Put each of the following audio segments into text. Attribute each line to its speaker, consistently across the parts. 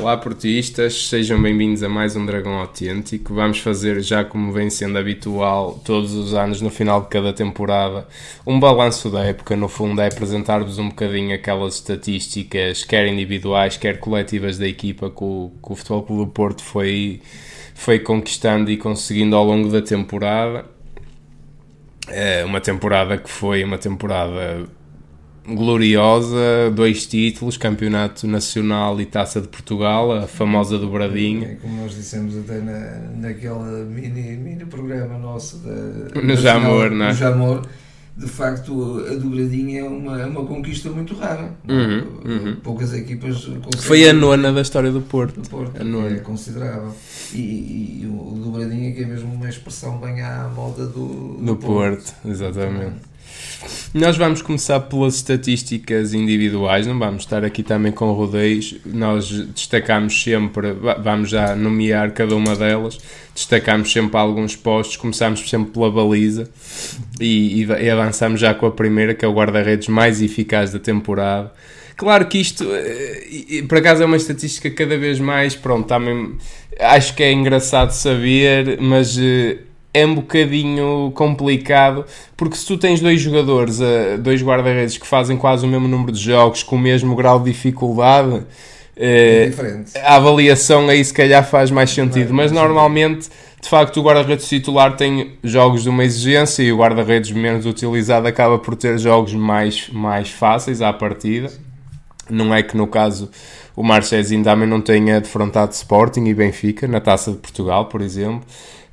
Speaker 1: Olá portistas, sejam bem-vindos a mais um Dragão Autêntico. Vamos fazer, já como vem sendo habitual, todos os anos, no final de cada temporada, um balanço da época. No fundo, é apresentar-vos um bocadinho aquelas estatísticas, quer individuais, quer coletivas da equipa que o, que o Futebol Clube do Porto foi, foi conquistando e conseguindo ao longo da temporada. É uma temporada que foi uma temporada gloriosa, dois títulos, Campeonato Nacional e Taça de Portugal, a famosa dobradinha.
Speaker 2: É, como nós dissemos até na, naquele mini, mini programa nosso da,
Speaker 1: no Jamor, não é?
Speaker 2: No Jamor, de facto a dobradinha é uma, é uma conquista muito rara.
Speaker 1: Uhum, uhum.
Speaker 2: Poucas equipas conseguem.
Speaker 1: Foi a nona da história do Porto.
Speaker 2: Do Porto
Speaker 1: a nona.
Speaker 2: É considerável. E, e, e o, dobradinha que é mesmo uma expressão bem à moda do, do
Speaker 1: no Porto. Porto. Exatamente. Nós vamos começar pelas estatísticas individuais, não vamos estar aqui também com rodeios. Nós destacamos sempre, vamos já nomear cada uma delas, destacamos sempre alguns postos, começamos sempre pela baliza e, e avançamos já com a primeira, que é o guarda-redes mais eficaz da temporada. Claro que isto, eh, por acaso, é uma estatística cada vez mais, pronto, também acho que é engraçado saber, mas eh, é um bocadinho complicado porque se tu tens dois jogadores, uh, dois guarda-redes que fazem quase o mesmo número de jogos com o mesmo grau de dificuldade, uh,
Speaker 2: é
Speaker 1: a avaliação aí se calhar faz mais sentido, mas normalmente de facto o guarda-redes titular tem jogos de uma exigência e o guarda-redes menos utilizado acaba por ter jogos mais, mais fáceis à partida. Não é que no caso o Marchezinho também não tenha defrontado Sporting e Benfica na Taça de Portugal, por exemplo.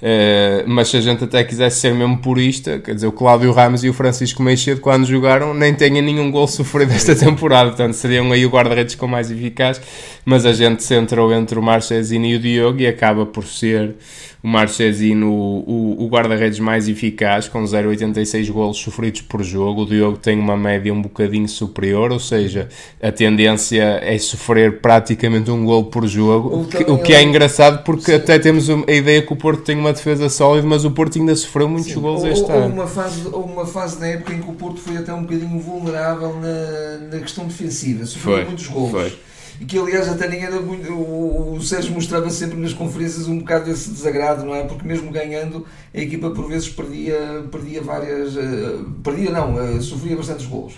Speaker 1: Uh, mas se a gente até quisesse ser mesmo purista, quer dizer, o Cláudio Ramos e o Francisco Meixedo, quando jogaram, nem têm nenhum gol sofrido esta temporada, portanto seriam aí o guarda-redes com mais eficaz. Mas a gente centrou entre o Marchesino e o Diogo e acaba por ser o Marchesino o, o, guarda-redes mais eficaz, com 0,86 golos sofridos por jogo. O Diogo tem uma média um bocadinho superior, ou seja, a tendência é sofrer praticamente um gol por jogo, o que, o que é engraçado porque Sim. até temos a ideia que o Porto tem uma defesa sólida, mas o Porto ainda sofreu muitos Sim. gols este
Speaker 2: ou,
Speaker 1: ano.
Speaker 2: Uma fase, ou uma fase na época em que o Porto foi até um bocadinho vulnerável na, na questão defensiva, sofreu foi, muitos gols. Foi e que aliás até nem era muito. O, o Sérgio mostrava sempre nas conferências um bocado esse desagrado, não é? Porque mesmo ganhando, a equipa por vezes perdia, perdia várias. Uh, perdia não, uh, sofria bastantes golos.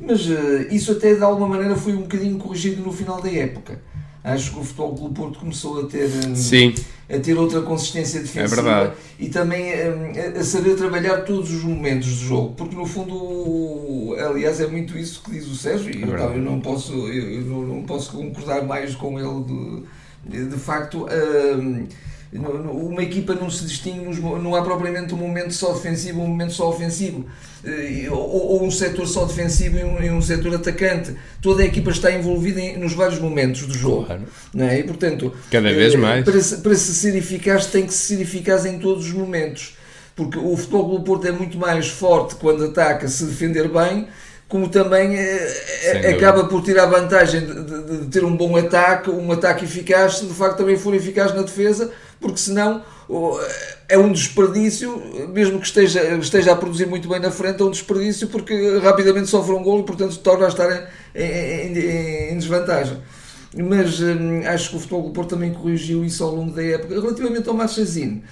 Speaker 2: Mas uh, isso até de alguma maneira foi um bocadinho corrigido no final da época. Acho que o Futebol Clube Porto começou a ter,
Speaker 1: Sim.
Speaker 2: a ter outra consistência defensiva
Speaker 1: é
Speaker 2: e também a, a, saber trabalhar todos os momentos do jogo, porque no fundo, aliás, é muito isso que diz o Sérgio, e é eu, eu, não posso, eu, não, não, posso concordar mais com ele de, de facto. Um, uma equipa não se distingue, não há propriamente um momento só defensivo, um momento só ofensivo, eh, ou, um setor só defensivo e um, setor atacante. Toda a equipa está envolvida nos vários momentos do jogo. Claro. É? E portanto,
Speaker 1: cada vez eh, mais.
Speaker 2: Para, para se ser eficaz, tem que ser eficaz em todos os momentos. Porque o futebol do Porto é muito mais forte quando ataca, se defender bem, como também é, acaba por tirar vantagem de, de, de, ter um bom ataque, um ataque eficaz, se de facto também for eficaz na defesa, porque senão é um desperdício, mesmo que esteja, esteja a produzir muito bem na frente, é um desperdício porque rapidamente sofre um gol e portanto torna a estar em, em, em desvantagem. Mas hum, acho que o Futebol do Porto também corrigiu isso ao longo da época. Relativamente ao Marchesino,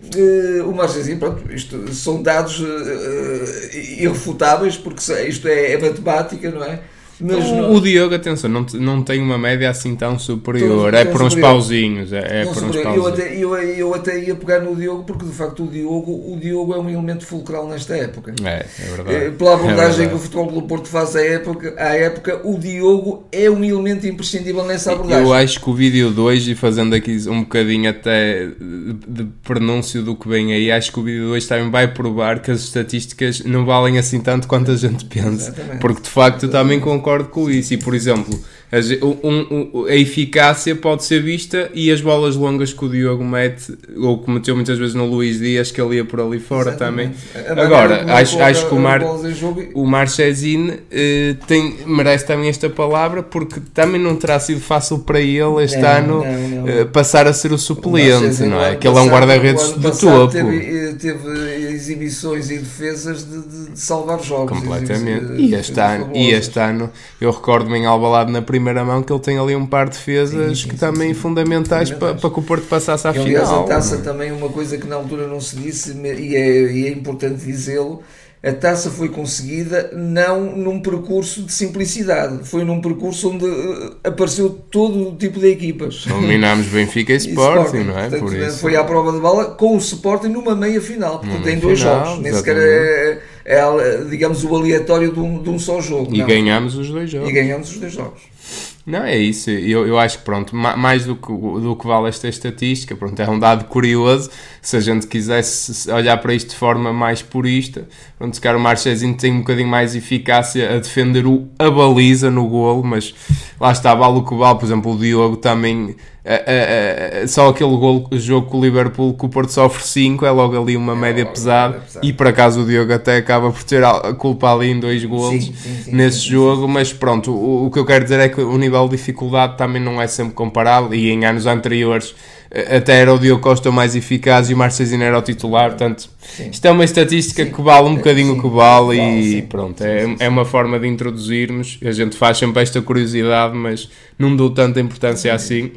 Speaker 2: Uh, o Margenzinho, pronto, isto são dados uh, irrefutáveis, porque isto é, é matemática, não é?
Speaker 1: Mas o, o Diogo, atenção, não, não tem uma média assim tão superior. Tão, é por uns superior. pauzinhos. É, é por uns pauzinhos.
Speaker 2: Eu até, eu, eu até ia pegar no Diogo, porque de facto o Diogo, o Diogo é um elemento fulcral nesta época.
Speaker 1: É, é verdade. É,
Speaker 2: pela abordagem é que o Futebol do Porto faz à época, à época, o Diogo é um elemento imprescindível nessa abordagem.
Speaker 1: Eu acho que o vídeo 2, e fazendo aqui um bocadinho até de pronúncio do que vem aí, acho que o vídeo 2 também vai provar que as estatísticas não valem assim tanto quanto a gente pensa. Exatamente. Porque de facto eu também concordo concordo com isso. E, por exemplo, a, um, um, a eficácia pode ser vista e as bolas longas que o Diogo mete, ou que meteu muitas vezes no Luís Dias, que ele ia por ali fora Exatamente. também. Agora, acho, acho que o, Mar, o Marchesine eh, tem, merece também esta palavra, porque também não terá sido fácil para ele este não, ano não, não. Eh, passar a ser o suplente, não é? Que ele é um guarda-redes de topo.
Speaker 2: Teve, eh, teve exibições e defesas de, de, de salvar jogos.
Speaker 1: Completamente. E este, ano, e este ano, eu recordo-me em Albalade na primeira mão que ele tem ali um par de defesas sim, sim, que sim, também fundamentais, para, para que o Porto passasse à e, final. Aliás,
Speaker 2: a taça também, uma coisa que na altura não se disse, e é, e é importante dizê-lo, a taça foi conseguida não num percurso de simplicidade, foi num percurso onde uh, apareceu todo o tipo de equipas.
Speaker 1: Dominámos Benfica e Sporting, Sporting não é?
Speaker 2: Portanto, Por isso. Foi à prova de bala com o Sporting numa meia final, porque tem dois jogos, nem sequer é, é, é, digamos, o aleatório de um, de um só jogo.
Speaker 1: E ganhámos os dois jogos.
Speaker 2: E ganhámos os dois jogos.
Speaker 1: Não, é isso. Eu, eu acho que, pronto, mais do que, do que vale esta estatística, pronto, é um dado curioso. Se a gente quisesse olhar para isto de forma mais purista, pronto, se calhar o Marchezinho tem um bocadinho mais eficácia a defender o, a baliza no golo, mas lá está, vale o que vale. Por exemplo, o Diogo também Uh, uh, uh, só aquele gol, jogo com o Liverpool que o Porto sofre 5 é logo ali uma é média pesada. e por acaso o Diogo até acaba por ter a culpa ali em dois golos sim, sim, sim, nesse jogo, mas pronto, o, o, que eu quero dizer é que o nível de dificuldade também não é sempre comparável e em anos anteriores até era o Diogo Costa mais eficaz e o Marcezinho era o titular, portanto isto é uma estatística que vale um bocadinho o que vale e pronto, é, é uma forma de introduzirmos, a gente faz sempre esta curiosidade, mas não dou tanta importância assim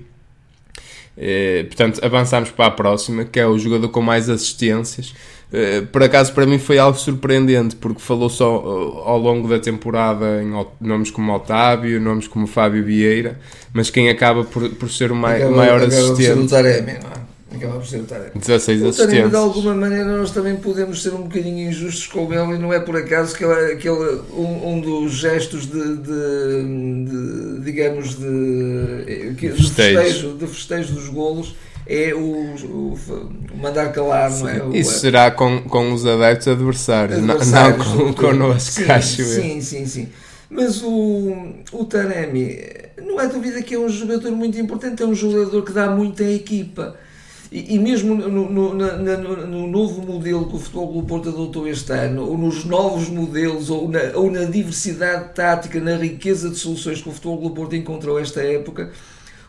Speaker 1: eh, portanto, avançamos para a próxima, que é o jogador com mais assistências. Eh, por acaso, para mim foi algo surpreendente, porque falou só uh, ao longo da temporada em nomes como Otávio, nomes como Fábio Vieira, mas quem acaba por, por ser o mai, acaba, maior acaba assistente. Por ser o
Speaker 2: Taremi, não é? Acaba por ser o Taremi.
Speaker 1: 16 o Taremi,
Speaker 2: de alguma maneira, nós também podemos ser um bocadinho injustos com ele, e não é por acaso que ele, que ele um, um dos gestos de, de, de digamos, de, de, festejo, de festejo dos golos é o, o, o mandar calar, sim, não é? O,
Speaker 1: isso será com, com os adeptos adversários, adversários não, não com, connosco, sim, acho
Speaker 2: sim, eu. Sim, sim, Mas o, o Taremi, não há dúvida que é um jogador muito importante, é um jogador que dá muito à equipa. E, e mesmo no, no, no, no, novo modelo que o Futebol do Porto adotou este ano, ou nos novos modelos, ou na, ou na diversidade tática, na riqueza de soluções que o Futebol do Porto encontrou esta época,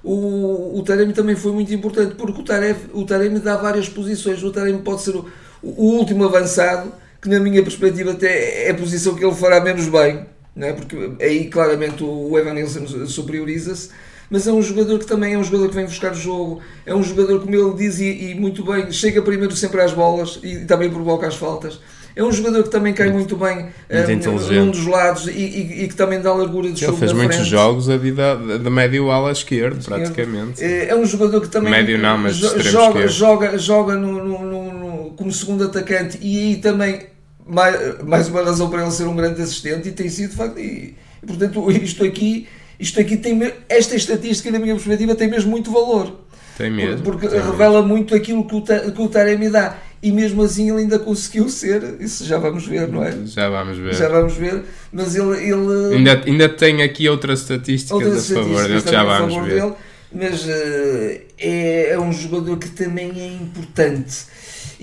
Speaker 2: o, o Taremi também foi muito importante, porque o Taremi, o Taremi dá várias posições. O Taremi pode ser o, o último avançado, que na minha perspectiva até é a posição que ele fará menos bem, não é? porque aí claramente o Evan Nilsson superioriza-se mas é um jogador que também é um jogador que vem buscar o jogo, é um jogador, como ele diz, e, e muito bem, chega primeiro sempre às bolas e, e também provoca as faltas. É um jogador que também cai muito bem um, num dos lados e, e, e, que também dá largura de jogo.
Speaker 1: Ele fez muitos frente. jogos a vida de médio ala esquerdo, esquerdo, praticamente.
Speaker 2: É, é, um jogador que também
Speaker 1: médio não, mas
Speaker 2: joga, joga, joga no, no, no, como segundo atacante e aí também mais, mais uma razão para ele ser um grande assistente e tem sido de facto. E, portanto, isto aqui isto aqui tem esta estatística na minha perspectiva tem mesmo muito valor.
Speaker 1: Tem mesmo
Speaker 2: porque
Speaker 1: tem
Speaker 2: revela
Speaker 1: mesmo.
Speaker 2: muito aquilo que o, que o Taremi dá. E mesmo assim ele ainda conseguiu ser isso já vamos ver não é?
Speaker 1: Já vamos ver.
Speaker 2: Já vamos ver mas ele, ele
Speaker 1: ainda, ainda tem aqui outras estatísticas outras a favor dele já vamos ver. dele,
Speaker 2: mas uh, é, é um jogador que também é importante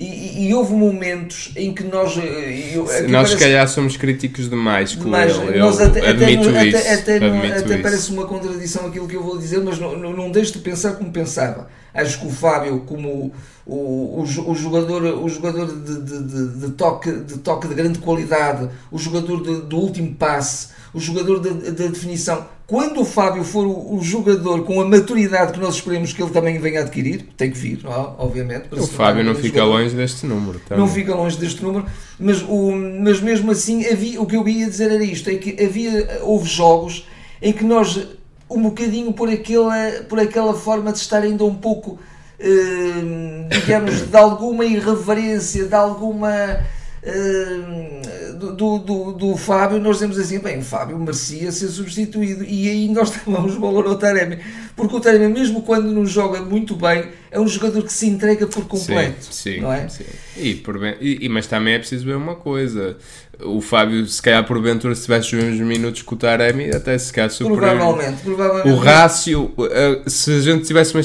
Speaker 2: e, e, houve momentos em que nós. Eh,
Speaker 1: eu, nós, parece, se calhar, somos críticos demais com demais, ele.
Speaker 2: Nós
Speaker 1: eu até, admito
Speaker 2: até,
Speaker 1: isso.
Speaker 2: Até,
Speaker 1: até,
Speaker 2: até parece uma contradição aquilo que eu vou dizer, mas não, não, não deixo de pensar como pensava. Acho que o Fábio, como o, o, o jogador, o jogador de, de, de, de, toque, de toque de grande qualidade, o jogador do último passe, o jogador da de, de definição, quando o Fábio for o, o, jogador com a maturidade que nós esperemos que ele também venha adquirir, tem que vir, é? obviamente.
Speaker 1: O Fábio não fica jogador. longe deste número.
Speaker 2: Também. Não fica longe deste número, mas, o, mas mesmo assim havia, o que eu ia dizer era isto, é que havia, houve jogos em que nós, um bocadinho por aquela, por aquela forma de estar ainda um pouco, eh, digamos, de alguma irreverência, de alguma do, do, do, Fábio, nós dizemos assim: bem, o Fábio merecia ser substituído, e aí nós damos valor ao Taremi, porque o Taremi, mesmo quando não joga muito bem, é um jogador que se entrega por completo. Sim, sim, não é? sim.
Speaker 1: E, por bem, e, mas também é preciso ver uma coisa: o Fábio, se calhar porventura, se tivesse os mesmos minutos que o Taremi, até se calhar superior.
Speaker 2: Provavelmente, provavelmente.
Speaker 1: O rácio, eh, se a gente tivesse uma,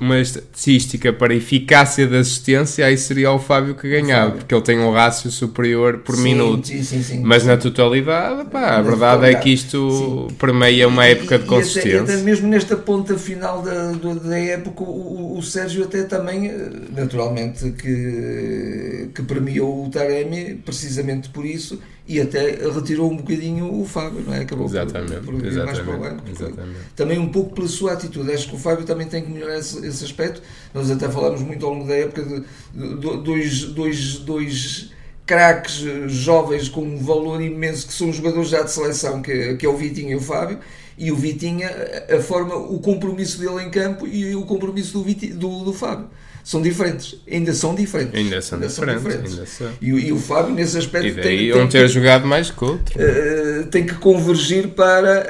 Speaker 1: uma estatística para eficácia da assistência, aí seria o Fábio que ganhava, porque ele tem um rácio superior por
Speaker 2: sim,
Speaker 1: minuto.
Speaker 2: Sim, sim, sim,
Speaker 1: Mas na totalidade, pá, a verdade é que isto permeia uma época de consistência. E
Speaker 2: até, até, mesmo nesta ponta final da, da época, o, o Sérgio até também, eh, naturalmente, que, que premiou o Taremi precisamente por isso e até retirou um bocadinho o Fábio, não é? Acabou
Speaker 1: exatamente,
Speaker 2: por, por
Speaker 1: exatamente,
Speaker 2: mais para o banco.
Speaker 1: exatamente.
Speaker 2: Também um pouco pela sua atitude. Acho que o Fábio também tem que melhorar esse, esse aspecto. Nós até falamos muito ao longo da época de, de, de dois, dois, dois craques jovens com um valor imenso que são jogadores já de seleção, que, que é o Vitinho e o Fábio e o Vitinha a forma, o compromisso dele em campo e o compromisso do, Vitinho, do, do Fábio. São diferentes, ainda são diferentes.
Speaker 1: Ainda são ainda diferentes. São diferentes. Ainda são.
Speaker 2: E, e, o Fábio, nesse aspecto,
Speaker 1: e daí tem, tem um ter que, jogado mais que outro.
Speaker 2: Uh, tem que convergir para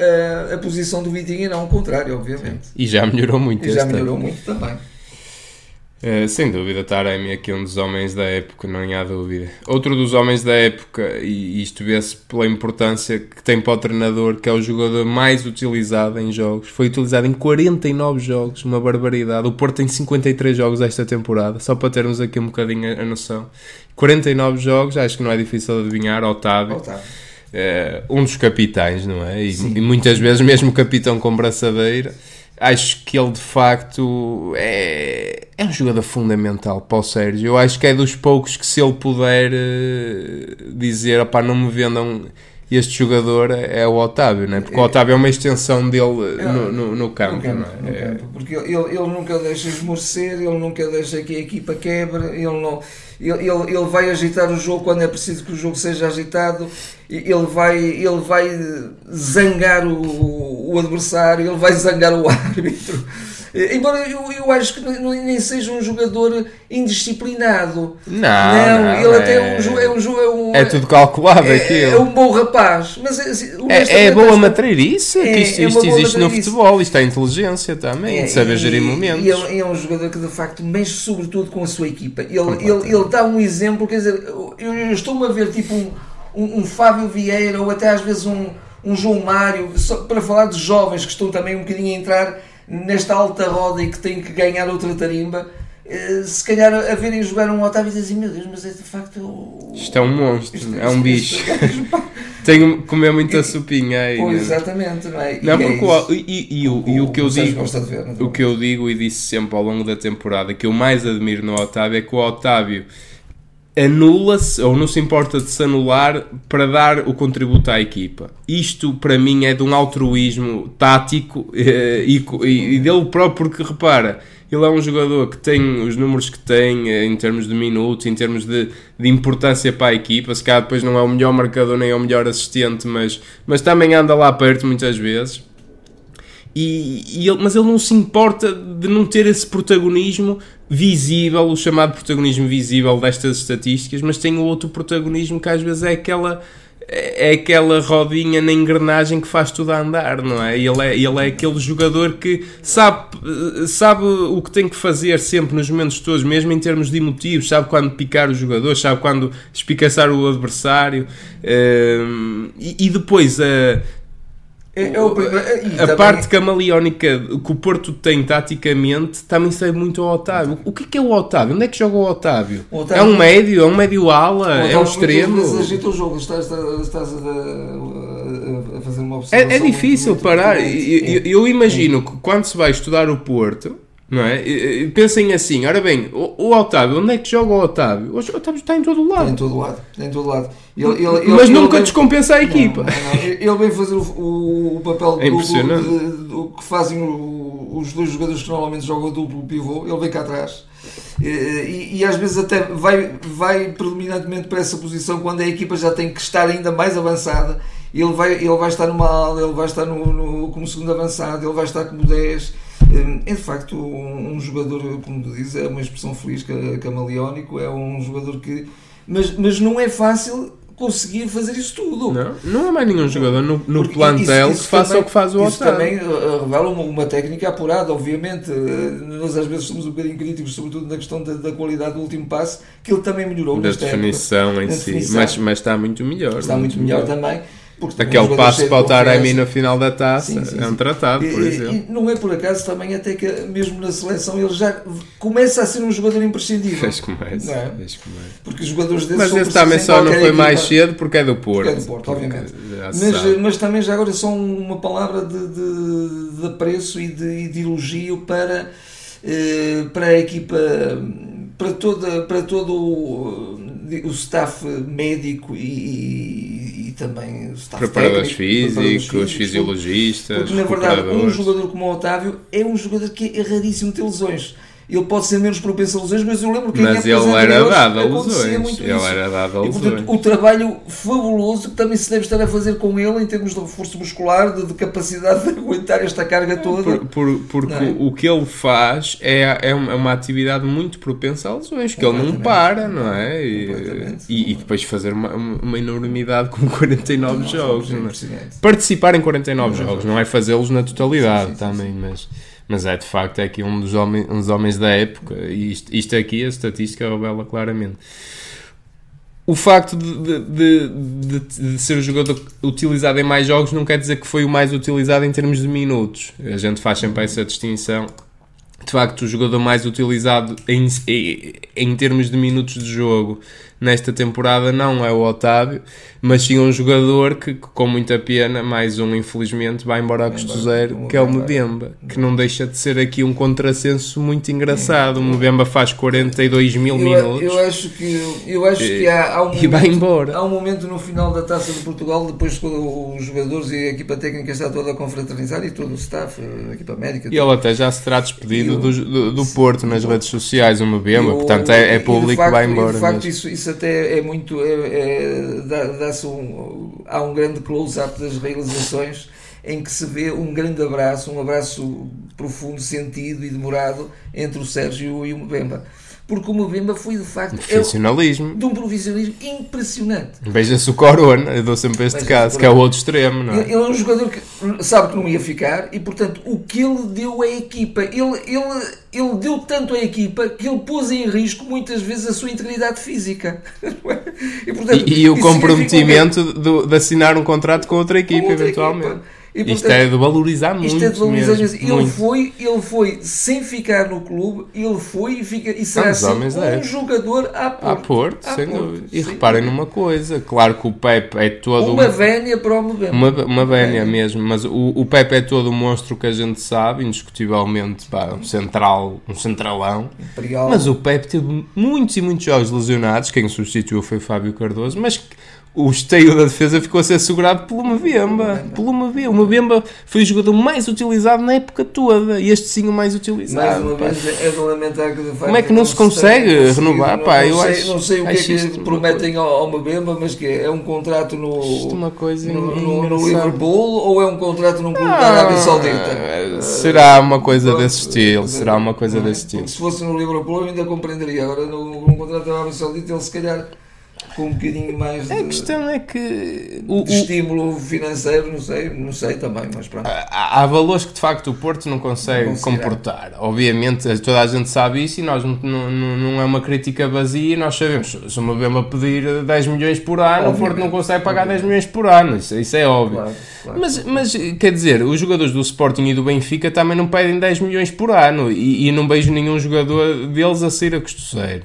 Speaker 2: uh, a posição do Vitinha, não o contrário, obviamente. Sim.
Speaker 1: E já melhorou muito.
Speaker 2: E já melhorou tempo. muito também.
Speaker 1: Uh, sem dúvida, Taremi aqui um dos homens da época, não há dúvida. Outro dos homens da época, e isto vê-se pela importância que tem para o treinador, que é o jogador mais utilizado em jogos. Foi utilizado em 49 jogos, uma barbaridade. O Porto tem 53 jogos esta temporada, só para termos aqui um bocadinho a noção. 49 jogos, acho que não é difícil de adivinhar, Otávio.
Speaker 2: Otávio.
Speaker 1: Uh, um dos capitães, não é? E, e muitas vezes mesmo capitão com braçadeira acho que ele de facto é, é um jogador fundamental para o Sérgio. Eu acho que é dos poucos que, se ele puder uh, dizer, opá, não me vendam este jogador, é o Otávio, né? porque o Otávio é uma extensão dele é, no, no, no, campo. No campo,
Speaker 2: é? no campo porque ele, ele nunca deixa esmorecer, ele nunca deixa que a equipa quebre, ele não ele, ele, vai agitar o jogo quando é preciso que o jogo seja agitado, ele vai, ele vai zangar o, o adversário, ele vai zangar o árbitro. Embora eu, eu acho que nem seja um jogador indisciplinado.
Speaker 1: Não, não, não
Speaker 2: ele é... até é um, é um, é um
Speaker 1: É tudo calculado
Speaker 2: é,
Speaker 1: aquilo.
Speaker 2: É um bom rapaz. Mas assim,
Speaker 1: é, é boa matreirice é, que isto, é isto existe no futebol. Isto é inteligência também, de saber gerir momentos.
Speaker 2: E ele é um jogador que de facto mexe sobretudo com a sua equipa. Ele, ele, ele dá um exemplo, quer dizer, eu, eu estou-me a ver tipo um, um, um Fábio Vieira ou até às vezes um, um João Mário, só para falar de jovens que estão também um bocadinho a entrar nesta alta roda e que tem que ganhar outra tarimba, eh, se calhar a verem jogar um Otávio e dizem, meu Deus, mas é de facto.
Speaker 1: Isto é um monstro, isto, é um bicho. Tenho que comer muita sopinha aí.
Speaker 2: Pois, exatamente, não é?
Speaker 1: Não, porque o, e, e, e, o, e o que eu digo, ver, o que eu digo e disse sempre ao longo da temporada, que eu mais admiro no Otávio é que o Otávio anula-se ou não se importa de se anular para dar o contributo à equipa. Isto para mim é de um altruísmo tático eh, e, e, e dele próprio, porque repara, ele é um jogador que tem os números que tem eh, em termos de minutos, em termos de, de importância para a equipa. Se calhar depois não é o melhor marcador nem é o melhor assistente, mas, mas também anda lá perto muitas vezes. E, e ele, mas ele não se importa de não ter esse protagonismo visível, o chamado protagonismo visível destas estatísticas, mas tem o outro protagonismo que às vezes é aquela é aquela rodinha na engrenagem que faz tudo a andar, não é? Ele é, ele é aquele jogador que sabe, sabe o que tem que fazer sempre nos momentos todos, mesmo em termos de emotivos, sabe quando picar o jogador, sabe quando espicaçar o adversário, um, e, e, depois a
Speaker 2: é, é o, a
Speaker 1: também... parte camaleónica que o Porto tem taticamente também sai muito ao Otávio. O que é, que é o Otávio? Onde é que joga o Otávio? O Otávio é um médio? É um médio ala? É um extremo?
Speaker 2: agita o jogo. Estás, estás a, a, fazer uma observação.
Speaker 1: É, é difícil muito, parar. Muito eu, eu, eu imagino que quando se vai estudar o Porto não é? Pensem assim, ora bem, o, o, Otávio, onde é que joga o Otávio? O Otávio está em todo o lado.
Speaker 2: Está em todo o lado, está em todo o lado. Ele,
Speaker 1: ele, Mas ele, nunca descompensa a equipa. Não,
Speaker 2: não, ele vem fazer o, o papel é duplo que fazem os dois jogadores que normalmente jogam duplo pivô, ele vem cá atrás. E, e, e, às vezes até vai, vai predominantemente para essa posição quando a equipa já tem que estar ainda mais avançada. Ele vai, ele vai estar numa ala, ele vai estar no, no, como segundo avançado, ele vai estar como 10 é de facto um, um jogador, como tu dizes, é uma expressão feliz, camaleónico, é um jogador que. Mas, mas não é fácil conseguir fazer isso tudo.
Speaker 1: Não, não há mais nenhum jogador no, no plantel isso, isso que faça também, o que faz o
Speaker 2: Isso também uh, revela uma, uma, técnica apurada, obviamente. Uh, nós às vezes somos um bocadinho críticos, sobretudo na questão da, da qualidade do último passe, que ele também melhorou.
Speaker 1: Da definição época, em si, definição. Mas, mas está muito melhor.
Speaker 2: Está muito, muito melhor, melhor também.
Speaker 1: Porque Aquele passo para o Taremi no final da taça sim, sim, é um tratado, por exemplo.
Speaker 2: E não é por acaso também até que mesmo na seleção ele já começa a ser um jogador imprescindível.
Speaker 1: Fez começa,
Speaker 2: é?
Speaker 1: fez começa.
Speaker 2: Porque os jogadores desses
Speaker 1: Mas esse também só não foi equipa. mais cedo porque é do Porto.
Speaker 2: é do Porto, obviamente. Mas, mas, também já agora só uma palavra de, de, de apreço e de, de elogio para eh, para a equipa, para, toda, para todo o, o staff médico e, e também o staff
Speaker 1: preparadores
Speaker 2: técnico,
Speaker 1: físicos,
Speaker 2: preparadores
Speaker 1: fisiologistas,
Speaker 2: porque na verdade um jogador como o Otávio é um jogador que é raríssimo ter lesões. Ele pode ser menos propenso a lesões, mas eu lembro que
Speaker 1: Mas ele era dado a lesões.
Speaker 2: muito
Speaker 1: Ele
Speaker 2: isso.
Speaker 1: era dado a
Speaker 2: E, portanto,
Speaker 1: lesões.
Speaker 2: o trabalho fabuloso que também se deve estar a fazer com ele em termos de reforço muscular, de, de capacidade de aguentar esta carga toda.
Speaker 1: Por- por- porque
Speaker 2: é?
Speaker 1: o que ele faz é, é uma é uma atividade muito propensa a lesões, que ele não para, não é? E, e, e depois fazer uma, uma enormidade com 49 jogos. não é? Participar em 49 jogos, não é fazê-los na totalidade também, mas, mas é de facto é aqui um dos, homens, dos homens da época e isto, isto aqui a estatística revela claramente. O facto de, de, de, de- ser o jogador utilizado em mais jogos não quer dizer que foi o mais utilizado em termos de minutos. A gente faz sempre essa distinção. De facto, o jogador mais utilizado em, em termos de minutos de jogo nesta temporada não é o Otávio, mas sim um jogador que, com muita pena, mais um infelizmente, vai embora a custo zero, que é o
Speaker 2: Mbemba.
Speaker 1: Que não deixa de ser aqui um contrassenso muito engraçado. O Mbemba faz 42 mil
Speaker 2: Eu,
Speaker 1: minutos
Speaker 2: eu acho que, eu acho que há, há um
Speaker 1: e vai
Speaker 2: momento-
Speaker 1: embora.
Speaker 2: Há um momento no final da Taça de Portugal, depois quando os jogadores e a equipa técnica está toda a confraternizar e todo o staff, a equipa médica.
Speaker 1: E ele até já se terá despedido
Speaker 2: Eu-
Speaker 1: do, do, do Porto nas redes sociais, o Mbemba, portanto é, é
Speaker 2: e
Speaker 1: público
Speaker 2: facto-
Speaker 1: vai
Speaker 2: e
Speaker 1: embora.
Speaker 2: De facto, isso, isso até é muito. É, é, dá- dá-se um, há um grande close-up das realizações em que se vê um grande abraço, um abraço profundo, sentido e demorado entre o Sérgio e o Mbemba. Porque o Mbemba foi de facto é,
Speaker 1: Profissionalismo.
Speaker 2: de um profissionalismo impressionante.
Speaker 1: Veja-se o Corona, eu dou sempre este caso, que é o outro extremo, não
Speaker 2: Ele,
Speaker 1: é?
Speaker 2: ele é um jogador que sabe que não ia ficar e, portanto, o que ele deu à equipa, ele, ele, ele deu tanto à equipa que ele pôs em risco muitas vezes a sua integridade física. e, portanto,
Speaker 1: E, e o comprometimento de, de assinar um contrato com outra equipa,
Speaker 2: Com outra
Speaker 1: eventualmente.
Speaker 2: equipa. E,
Speaker 1: Isto
Speaker 2: portanto,
Speaker 1: é de valorizar muito.
Speaker 2: Isto é de valorizar
Speaker 1: mesmo,
Speaker 2: mesmo. Ele
Speaker 1: muito.
Speaker 2: foi, ele foi sem ficar no clube, ele foi e, fica, e será
Speaker 1: homens
Speaker 2: um
Speaker 1: é.
Speaker 2: jogador à Porto.
Speaker 1: À Porto,
Speaker 2: À
Speaker 1: sem
Speaker 2: Porto,
Speaker 1: dúvida. E
Speaker 2: sem
Speaker 1: reparem numa coisa, claro que o Pepe é todo
Speaker 2: Uma
Speaker 1: um-
Speaker 2: vénia para o Mbemba.
Speaker 1: Uma, uma vénia mesmo, mas o, o Pepe é todo o monstro que a gente sabe, indiscutivelmente, pá, um central, um centralão.
Speaker 2: Imperial.
Speaker 1: Mas o Pepe teve muitos e muitos jogos lesionados, quem o substituiu foi Fábio Cardoso, mas o esteio da defesa ficou a ser segurado pelo Mbemba. Pelo Mbemba. O Mbemba foi o jogador mais utilizado na época toda, e este sim o mais
Speaker 2: Mais
Speaker 1: utilizado.
Speaker 2: uma
Speaker 1: pá.
Speaker 2: vez é de lamentar que de facto
Speaker 1: Como é que não se consegue renovar?
Speaker 2: Não,
Speaker 1: Pá,
Speaker 2: não
Speaker 1: eu
Speaker 2: sei,
Speaker 1: acho-
Speaker 2: não sei o que é que
Speaker 1: uma
Speaker 2: prometem ao, ao Mbemba, mas que é, é um contrato no,
Speaker 1: é uma coisa
Speaker 2: no, no- no. Liverpool ou é um contrato num clube da Arábia Saudita?
Speaker 1: Ah, Será uma coisa desse estilo, será uma coisa
Speaker 2: não é?
Speaker 1: desse estilo.
Speaker 2: Se fosse no Liverpool eu ainda compreenderia. Agora num contrato da Arábia Saudita ele se calhar com um bocadinho mais de,
Speaker 1: A questão é que o-
Speaker 2: estímulo financeiro, não sei, não sei também, mas pronto.
Speaker 1: há, há valores que de facto o Porto não consegue
Speaker 2: Não
Speaker 1: comportar. Obviamente toda a gente sabe isso e nós não, não, não- é uma crítica vazia. Nós sabemos se uma Bema pedir 10 milhões por ano, o Porto não
Speaker 2: Obviamente.
Speaker 1: consegue pagar 10 milhões por ano. Isso, isso é óbvio.
Speaker 2: Claro, claro.
Speaker 1: Mas, mas quer dizer, os jogadores do Sporting e do Benfica também não pedem 10 milhões por ano e, e não vejo nenhum jogador deles a sair a custo zero. Eh,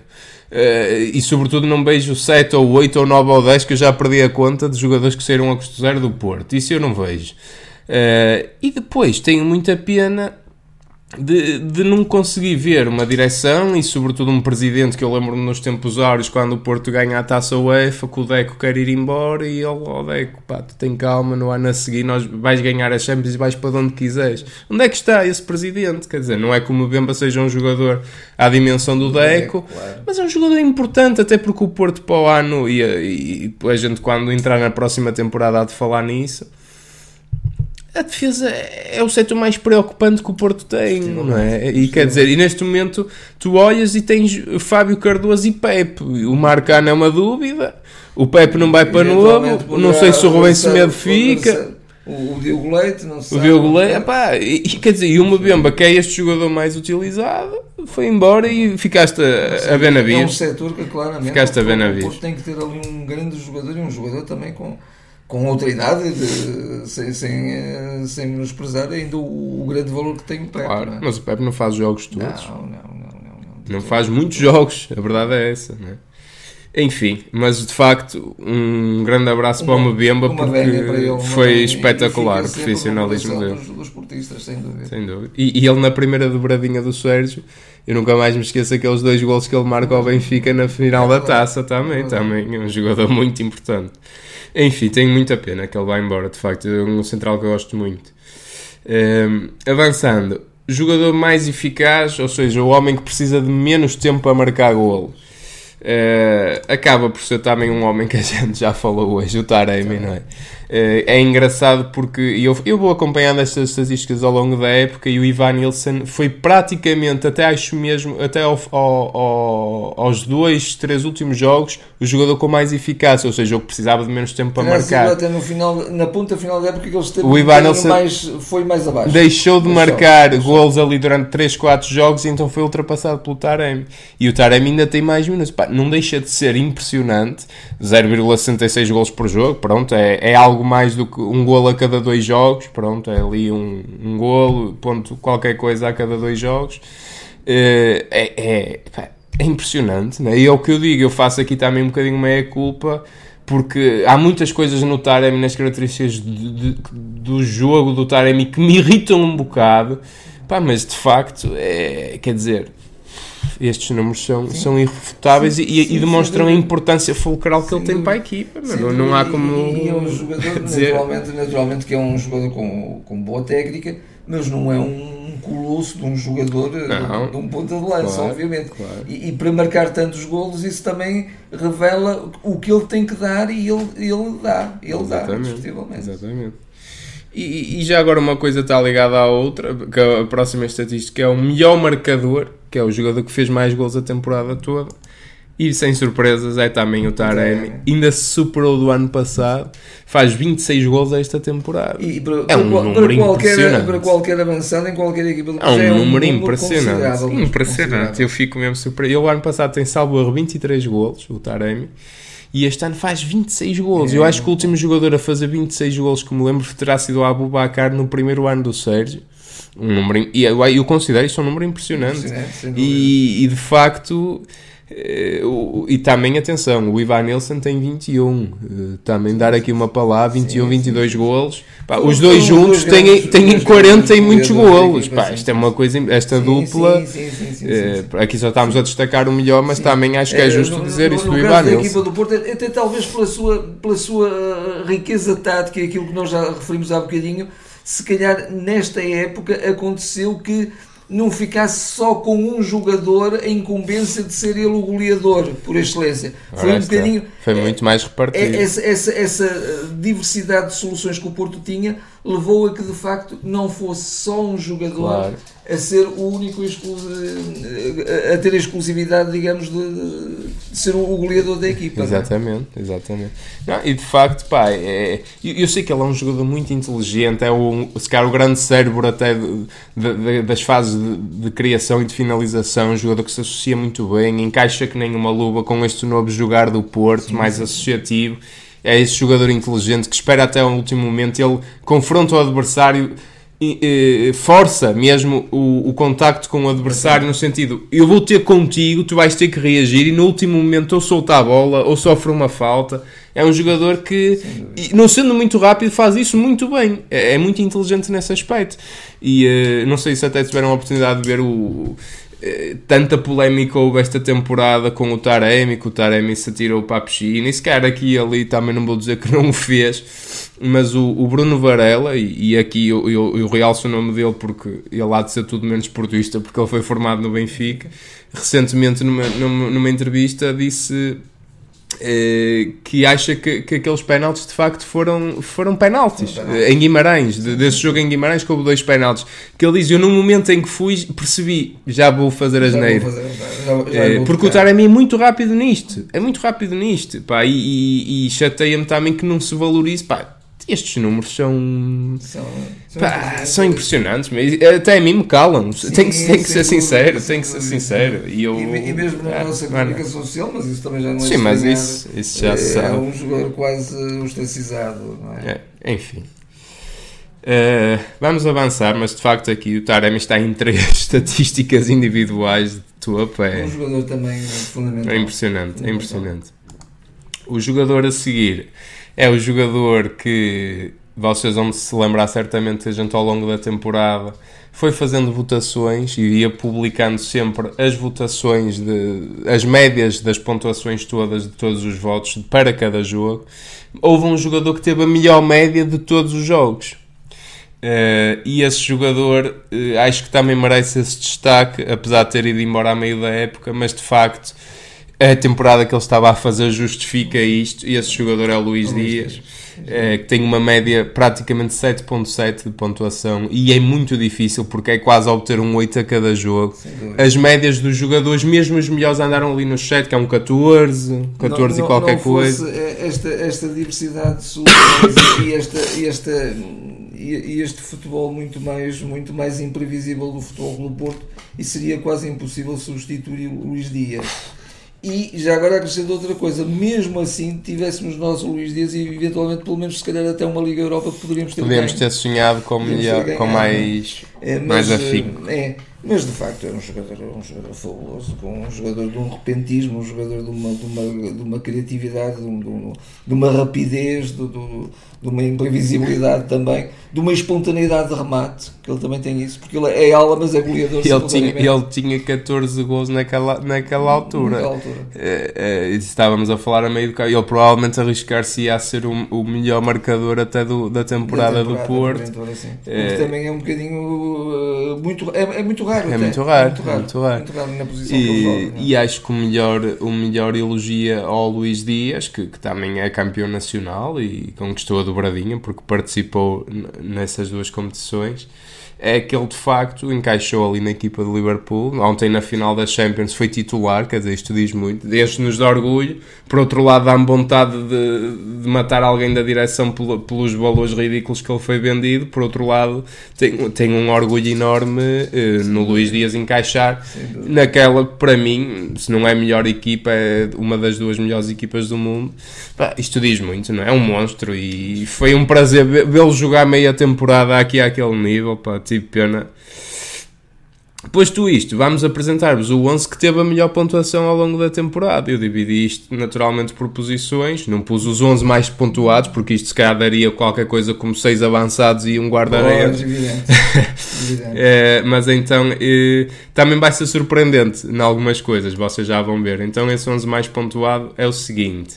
Speaker 1: e sobretudo não vejo 7 ou 8 ou 9 ou 10 que eu já perdi a conta de jogadores que saíram a custo zero do Porto. Isso eu não vejo. Eh, e depois tenho muita pena de, de não conseguir ver uma direção e sobretudo um presidente que eu lembro-me nos tempos áureos quando o Porto ganha a taça UEFA que o Deco quer ir embora e ele, ó Deco, pá, tu tem calma, no ano a seguir nós vais ganhar a Champions e vais para onde quiseres. Onde é que está esse presidente? Quer dizer, não é como o Bemba seja um jogador à dimensão do Deco,
Speaker 2: claro.
Speaker 1: mas é um jogador importante até porque o Porto para o ano e, e, e a gente quando entrar na próxima temporada há de falar nisso a defesa é o setor mais preocupante que o Porto tem, não é? E quer dizer, e neste momento tu olhas e tens Fábio Cardoso e Pepe. O Marcano é uma dúvida, o Pepe não vai para novo, não sei se o Rubem Semedo fica.
Speaker 2: O, o Diogo Leite, não
Speaker 1: O
Speaker 2: sei.
Speaker 1: Diogo Leite, epá, e, quer dizer, e o Mbemba, que é este jogador mais utilizado, foi embora e ficaste a, a ver
Speaker 2: É um setor que claramente
Speaker 1: Ficaste a
Speaker 2: o. Porto tem que ter ali um grande jogador e um jogador também com, com outra idade, de- sem, sem, eh, sem menosprezar ainda o, o grande valor que tem o Pepe.
Speaker 1: Claro,
Speaker 2: não, é?
Speaker 1: mas o Pepe não faz jogos
Speaker 2: não,
Speaker 1: todos.
Speaker 2: não, não, não, não.
Speaker 1: Não faz muitos jogos, a verdade é essa, não é? Enfim, mas de facto, um grande abraço uma, para o Mbemba porque ele, foi espetacular o profissionalismo dele.
Speaker 2: Dos, dos portistas, sem dúvida.
Speaker 1: Sem dúvida. E, e, ele na primeira dobradinha do Sérgio, eu nunca mais me esqueço aqueles dois gols que ele marca ao Benfica na final da taça também. Também é um jogador muito importante. Enfim, tenho muita pena que ele vá embora, de facto. É um central que eu gosto muito. Um, avançando, jogador mais eficaz, ou seja, o homem que precisa de menos tempo para marcar golo. Uh, acaba por ser também um homem que a gente já falou hoje, o Taremi, não é? Uh, é engraçado porque eu, eu vou acompanhando estas estatísticas ao longo da época e o Ivan Nilsson foi praticamente, até acho mesmo, até ao, ao, ao, aos dois, três últimos jogos, o jogador com mais eficácia, ou seja, o que precisava de menos tempo para marcar.
Speaker 2: Até no final, na ponta final da época que ele esteve o Ivan Nilsson mais, foi mais abaixo.
Speaker 1: Deixou de deixou, marcar deixou. gols ali durante 3, 4 jogos e então foi ultrapassado pelo Taremi. E o Taremi ainda tem mais minutos. Pá, não deixa de ser impressionante. 0,66 gols por jogo, pronto, é, é algo mais do que um golo a cada dois jogos, pronto, é ali um, um golo, ponto, qualquer coisa a cada dois jogos. Eh, é, é, é impressionante, né? e é o que eu digo, eu faço aqui também um bocadinho meia culpa, porque há muitas coisas no Taremi, nas características de, de, do jogo do Taremi que me irritam um bocado, pá, mas de facto, é, quer dizer, estes números são, são irrefutáveis sim, e, sim, e, demonstram a importância fulcral que ele tem para a equipa. Não, não há como.
Speaker 2: E, é um jogador, dizer... naturalmente, naturalmente, que é um jogador com, com boa técnica, mas não é um colosso de um jogador não, de um ponta de lança, claro, obviamente. Claro. E, e, para marcar tantos golos, isso também revela o que ele tem que dar e ele, ele dá. Ele Exatamente. dá,
Speaker 1: Exatamente. E, e, já agora uma coisa está ligada à outra, que a próxima estatística é o melhor marcador, que é o jogador que fez mais gols a temporada toda. E sem surpresas é também o Taremi. É. Ainda se superou do ano passado, faz 26 gols esta temporada.
Speaker 2: E para, é um para, número para qualquer, impressionante. Para qualquer avançado em qualquer equipa do
Speaker 1: é um, é um número, impressionante. Impressionante. Eu fico mesmo surpreso. Ele o ano passado tem salvo 23 gols, o Taremi e este ano faz 26 gols. É. Eu acho que o último jogador a fazer 26 gols que me lembro terá sido o Abu Bakar no primeiro ano do Sérgio. Um número, e eu, eu considero isso um número impressionante. impressionante e, e de facto eh, e também, atenção, o Ivan Nilsson tem 21. Eh, também dar aqui uma palavra: 21, sim, 22 sim. golos. Pá, os dois juntos têm, têm 40 e muitos golos. Pá, isto é uma coisa. Esta dupla. Eh, aqui só estamos a destacar o melhor, mas também acho que é justo dizer isso do Ivan Nilsson.
Speaker 2: Equipa do Porto, até talvez pela sua, pela sua riqueza tática, aquilo que nós já referimos há bocadinho, se calhar nesta época aconteceu que não ficasse só com um jogador a incumbência de ser ele o goleador por excelência.
Speaker 1: Foi um bocadinho. Foi muito mais repartido.
Speaker 2: Essa, essa, essa, diversidade de soluções que o Porto tinha levou a que de facto não fosse só um jogador claro. A ser o único a ter a exclusividade, digamos, de, de ser o goleador da equipa.
Speaker 1: É? Exatamente, não? exatamente. Não, e de facto, pá, é, eu, eu, sei que ele é um jogador muito inteligente, é o, se calhar o grande cérebro até de, de, das fases de, criação e de finalização, um jogador que se associa muito bem, encaixa que nem uma luva com este novo jogar do Porto, sim, mais sim. associativo é esse jogador inteligente que espera até o último momento, ele confronta o adversário, força mesmo o, o contacto com o adversário no sentido eu vou ter contigo, tu vais ter que reagir e no último momento ou solta a bola ou sofre uma falta. É um jogador que, não sendo muito rápido, faz isso muito bem. É, é muito inteligente nesse aspecto. E uh, não sei se até tiveram a oportunidade de ver o, eh, tanta polémica houve esta temporada com o Taremi, que o Taremi se atirou para a piscina, e se calhar aqui e ali também não vou dizer que não o fez, mas o, o Bruno Varela, e, e aqui eu, eu, eu, realço o nome dele porque ele há de ser tudo menos portuista, porque ele foi formado no Benfica, recentemente numa, numa, numa entrevista disse eh, que acha que, que aqueles penaltis de facto foram, foram penaltis em Guimarães, de, desse jogo em Guimarães que houve dois penaltis. Que ele diz, eu no momento em que fui percebi, já vou fazer as neiras eh, porque o Taremi é muito rápido nisto é muito rápido nisto pá, e, e, e chateia-me também que não se valorize pá, estes números são. São, são, pá, são impressionantes. Até a mim me calam. Sim, tem, que, tem que ser sincero. Tem que ser sincero.
Speaker 2: E, eu, e, e mesmo na ah, nossa comunicação social, mas isso também já não é
Speaker 1: Sim, mas isso, isso já é,
Speaker 2: sabe. É um jogador quase ostracizado. Não é?
Speaker 1: é enfim. Uh, vamos avançar, mas de facto aqui o Taremi está em três estatísticas individuais de top.
Speaker 2: É um jogador também fundamental.
Speaker 1: É impressionante, fundamental. é impressionante. O jogador a seguir é o jogador que vocês vão se lembrar certamente a gente ao longo da temporada foi fazendo votações e ia publicando sempre as votações, de, as médias das pontuações todas de todos os votos para cada jogo. Houve um jogador que teve a melhor média de todos os jogos. Uh, e esse jogador uh, acho que também merece esse destaque, apesar de ter ido embora a meio da época, mas de facto a temporada que ele estava a fazer justifica isto. E esse jogador é o Luís Dias é, que tem uma média praticamente 7.7 de pontuação e é muito difícil porque é quase obter um 8 a cada jogo. As médias dos jogadores, mesmo os melhores, andaram ali no 7, que é um 14, 14 não, e qualquer
Speaker 2: não
Speaker 1: coisa.
Speaker 2: Esta, esta diversidade e, esta, e, esta, e este futebol muito mais, muito mais imprevisível do futebol do Porto, e seria quase impossível substituir o Luís Dias e já agora acrescento outra coisa, mesmo assim tivéssemos nós o Luís Dias e eventualmente pelo menos se calhar até uma Liga Europa poderíamos ter
Speaker 1: Podemos ter sonhado com, melhor, com mais, é, mas, mais afinco.
Speaker 2: É, mas de facto era um jogador, um jogador fabuloso, com um jogador de um repentismo, um jogador de uma, de uma, de uma criatividade, de, um, de uma rapidez, de, de, uma imprevisibilidade também, de uma espontaneidade de remate, que ele também tem isso, porque ele é ala, mas é goleador.
Speaker 1: Ele tinha, ele tinha 14 gols naquela, naquela altura. Naquela altura. É, é, estávamos a falar a meio do carro. Ele provavelmente arriscar-se a ser o, o melhor marcador até do, da, temporada da temporada do Porto.
Speaker 2: É, também é um bocadinho. Uh, muito, é, é muito raro.
Speaker 1: É muito raro, muito raro, muito raro. Muito raro na posição e, que ele joga, é? e acho que o melhor, o melhor elogia ao Luís Dias, que, que também é campeão nacional e conquistou a dobradinha porque participou nessas duas competições é que ele de facto encaixou ali na equipa de Liverpool. Ontem na final da Champions foi titular, quer dizer, isto diz muito. Deixa-nos de orgulho. Por outro lado, dá-me vontade de, de, matar alguém da direção pelos valores ridículos que ele foi vendido. Por outro lado, tenho, tenho um orgulho enorme eh, no Luís Dias encaixar naquela, para mim, se não é a melhor equipa, é uma das duas melhores equipas do mundo. Pá, isto diz muito, não é? É um monstro e foi um prazer vê-lo jogar meia temporada aqui àquele nível. Pá tive pena. Posto isto, vamos apresentar-vos o 11 que teve a melhor pontuação ao longo da temporada. Eu dividi isto naturalmente por posições, não pus os 11 mais pontuados, porque isto se calhar daria qualquer coisa como 6 avançados e um guarda-redes. é, mas então eh, também vai ser surpreendente em algumas coisas, vocês já vão ver. Então esse 11 mais pontuado é o seguinte: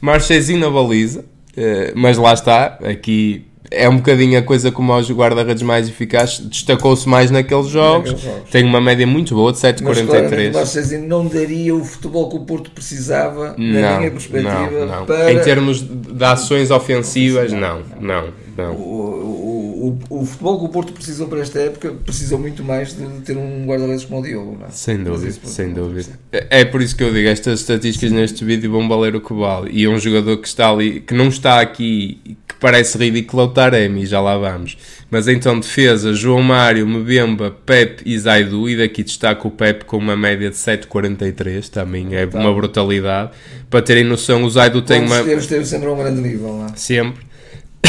Speaker 1: Marchezinho na baliza, eh, mas lá está, aqui é um bocadinho a coisa como aos guarda-redes mais eficazes, destacou-se mais naqueles jogos, jogos, tem uma média muito boa de 7,43.
Speaker 2: Mas não daria o futebol que o Porto precisava, não, na minha perspectiva,
Speaker 1: não, não.
Speaker 2: Para...
Speaker 1: Em termos de ações ofensivas, não, não, não.
Speaker 2: O, o, o, futebol que o Porto precisou para esta época precisou muito mais de ter um guarda-redes como o Diogo. Não? É?
Speaker 1: Sem dúvida, sem dúvida. É, é por isso que eu digo, estas estatísticas neste vídeo vão valer o que vale. E um jogador que está ali, que não está aqui, que parece ridículo, é o Taremi, já lá vamos. Mas então, defesa, João Mário, Mbemba, Pep e Zaidu, e daqui destaco o Pep com uma média de 7,43, também é tá. uma brutalidade. Para terem noção, o Zaidu tem uma.
Speaker 2: Esteve sempre a um grande nível, não é?
Speaker 1: Sempre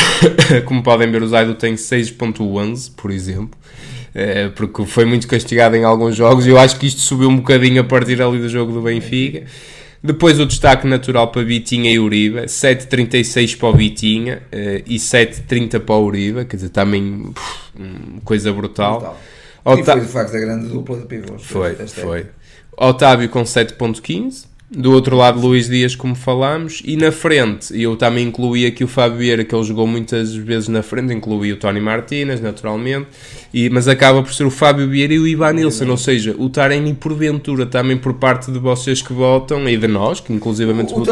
Speaker 1: Como podem ver, o Zaido tem 6.11, por exemplo. É, porque foi muito castigado em alguns jogos eu acho que isto subiu um bocadinho a partir ali do jogo do Benfica. Depois o destaque natural para Vitinha e Uribe, 7.36 para o Vitinha uh, e 7.30 para o Uribe, quer dizer, também pff, coisa brutal. brutal.
Speaker 2: E foi de facto a grande dupla de pivôs.
Speaker 1: Foi, foi. Otávio com 7.15, do outro lado, Luís Dias, como falámos, e na frente, eu também incluí aqui o Fábio Vieira, que ele jogou muitas vezes na frente, incluí o Tony Martínez, naturalmente, e, mas acaba por ser o Fábio Vieira e o Ivan Nilsson, ou seja, o Taremi, porventura, também por parte de vocês que votam, e de nós, que inclusivamente
Speaker 2: o,
Speaker 1: o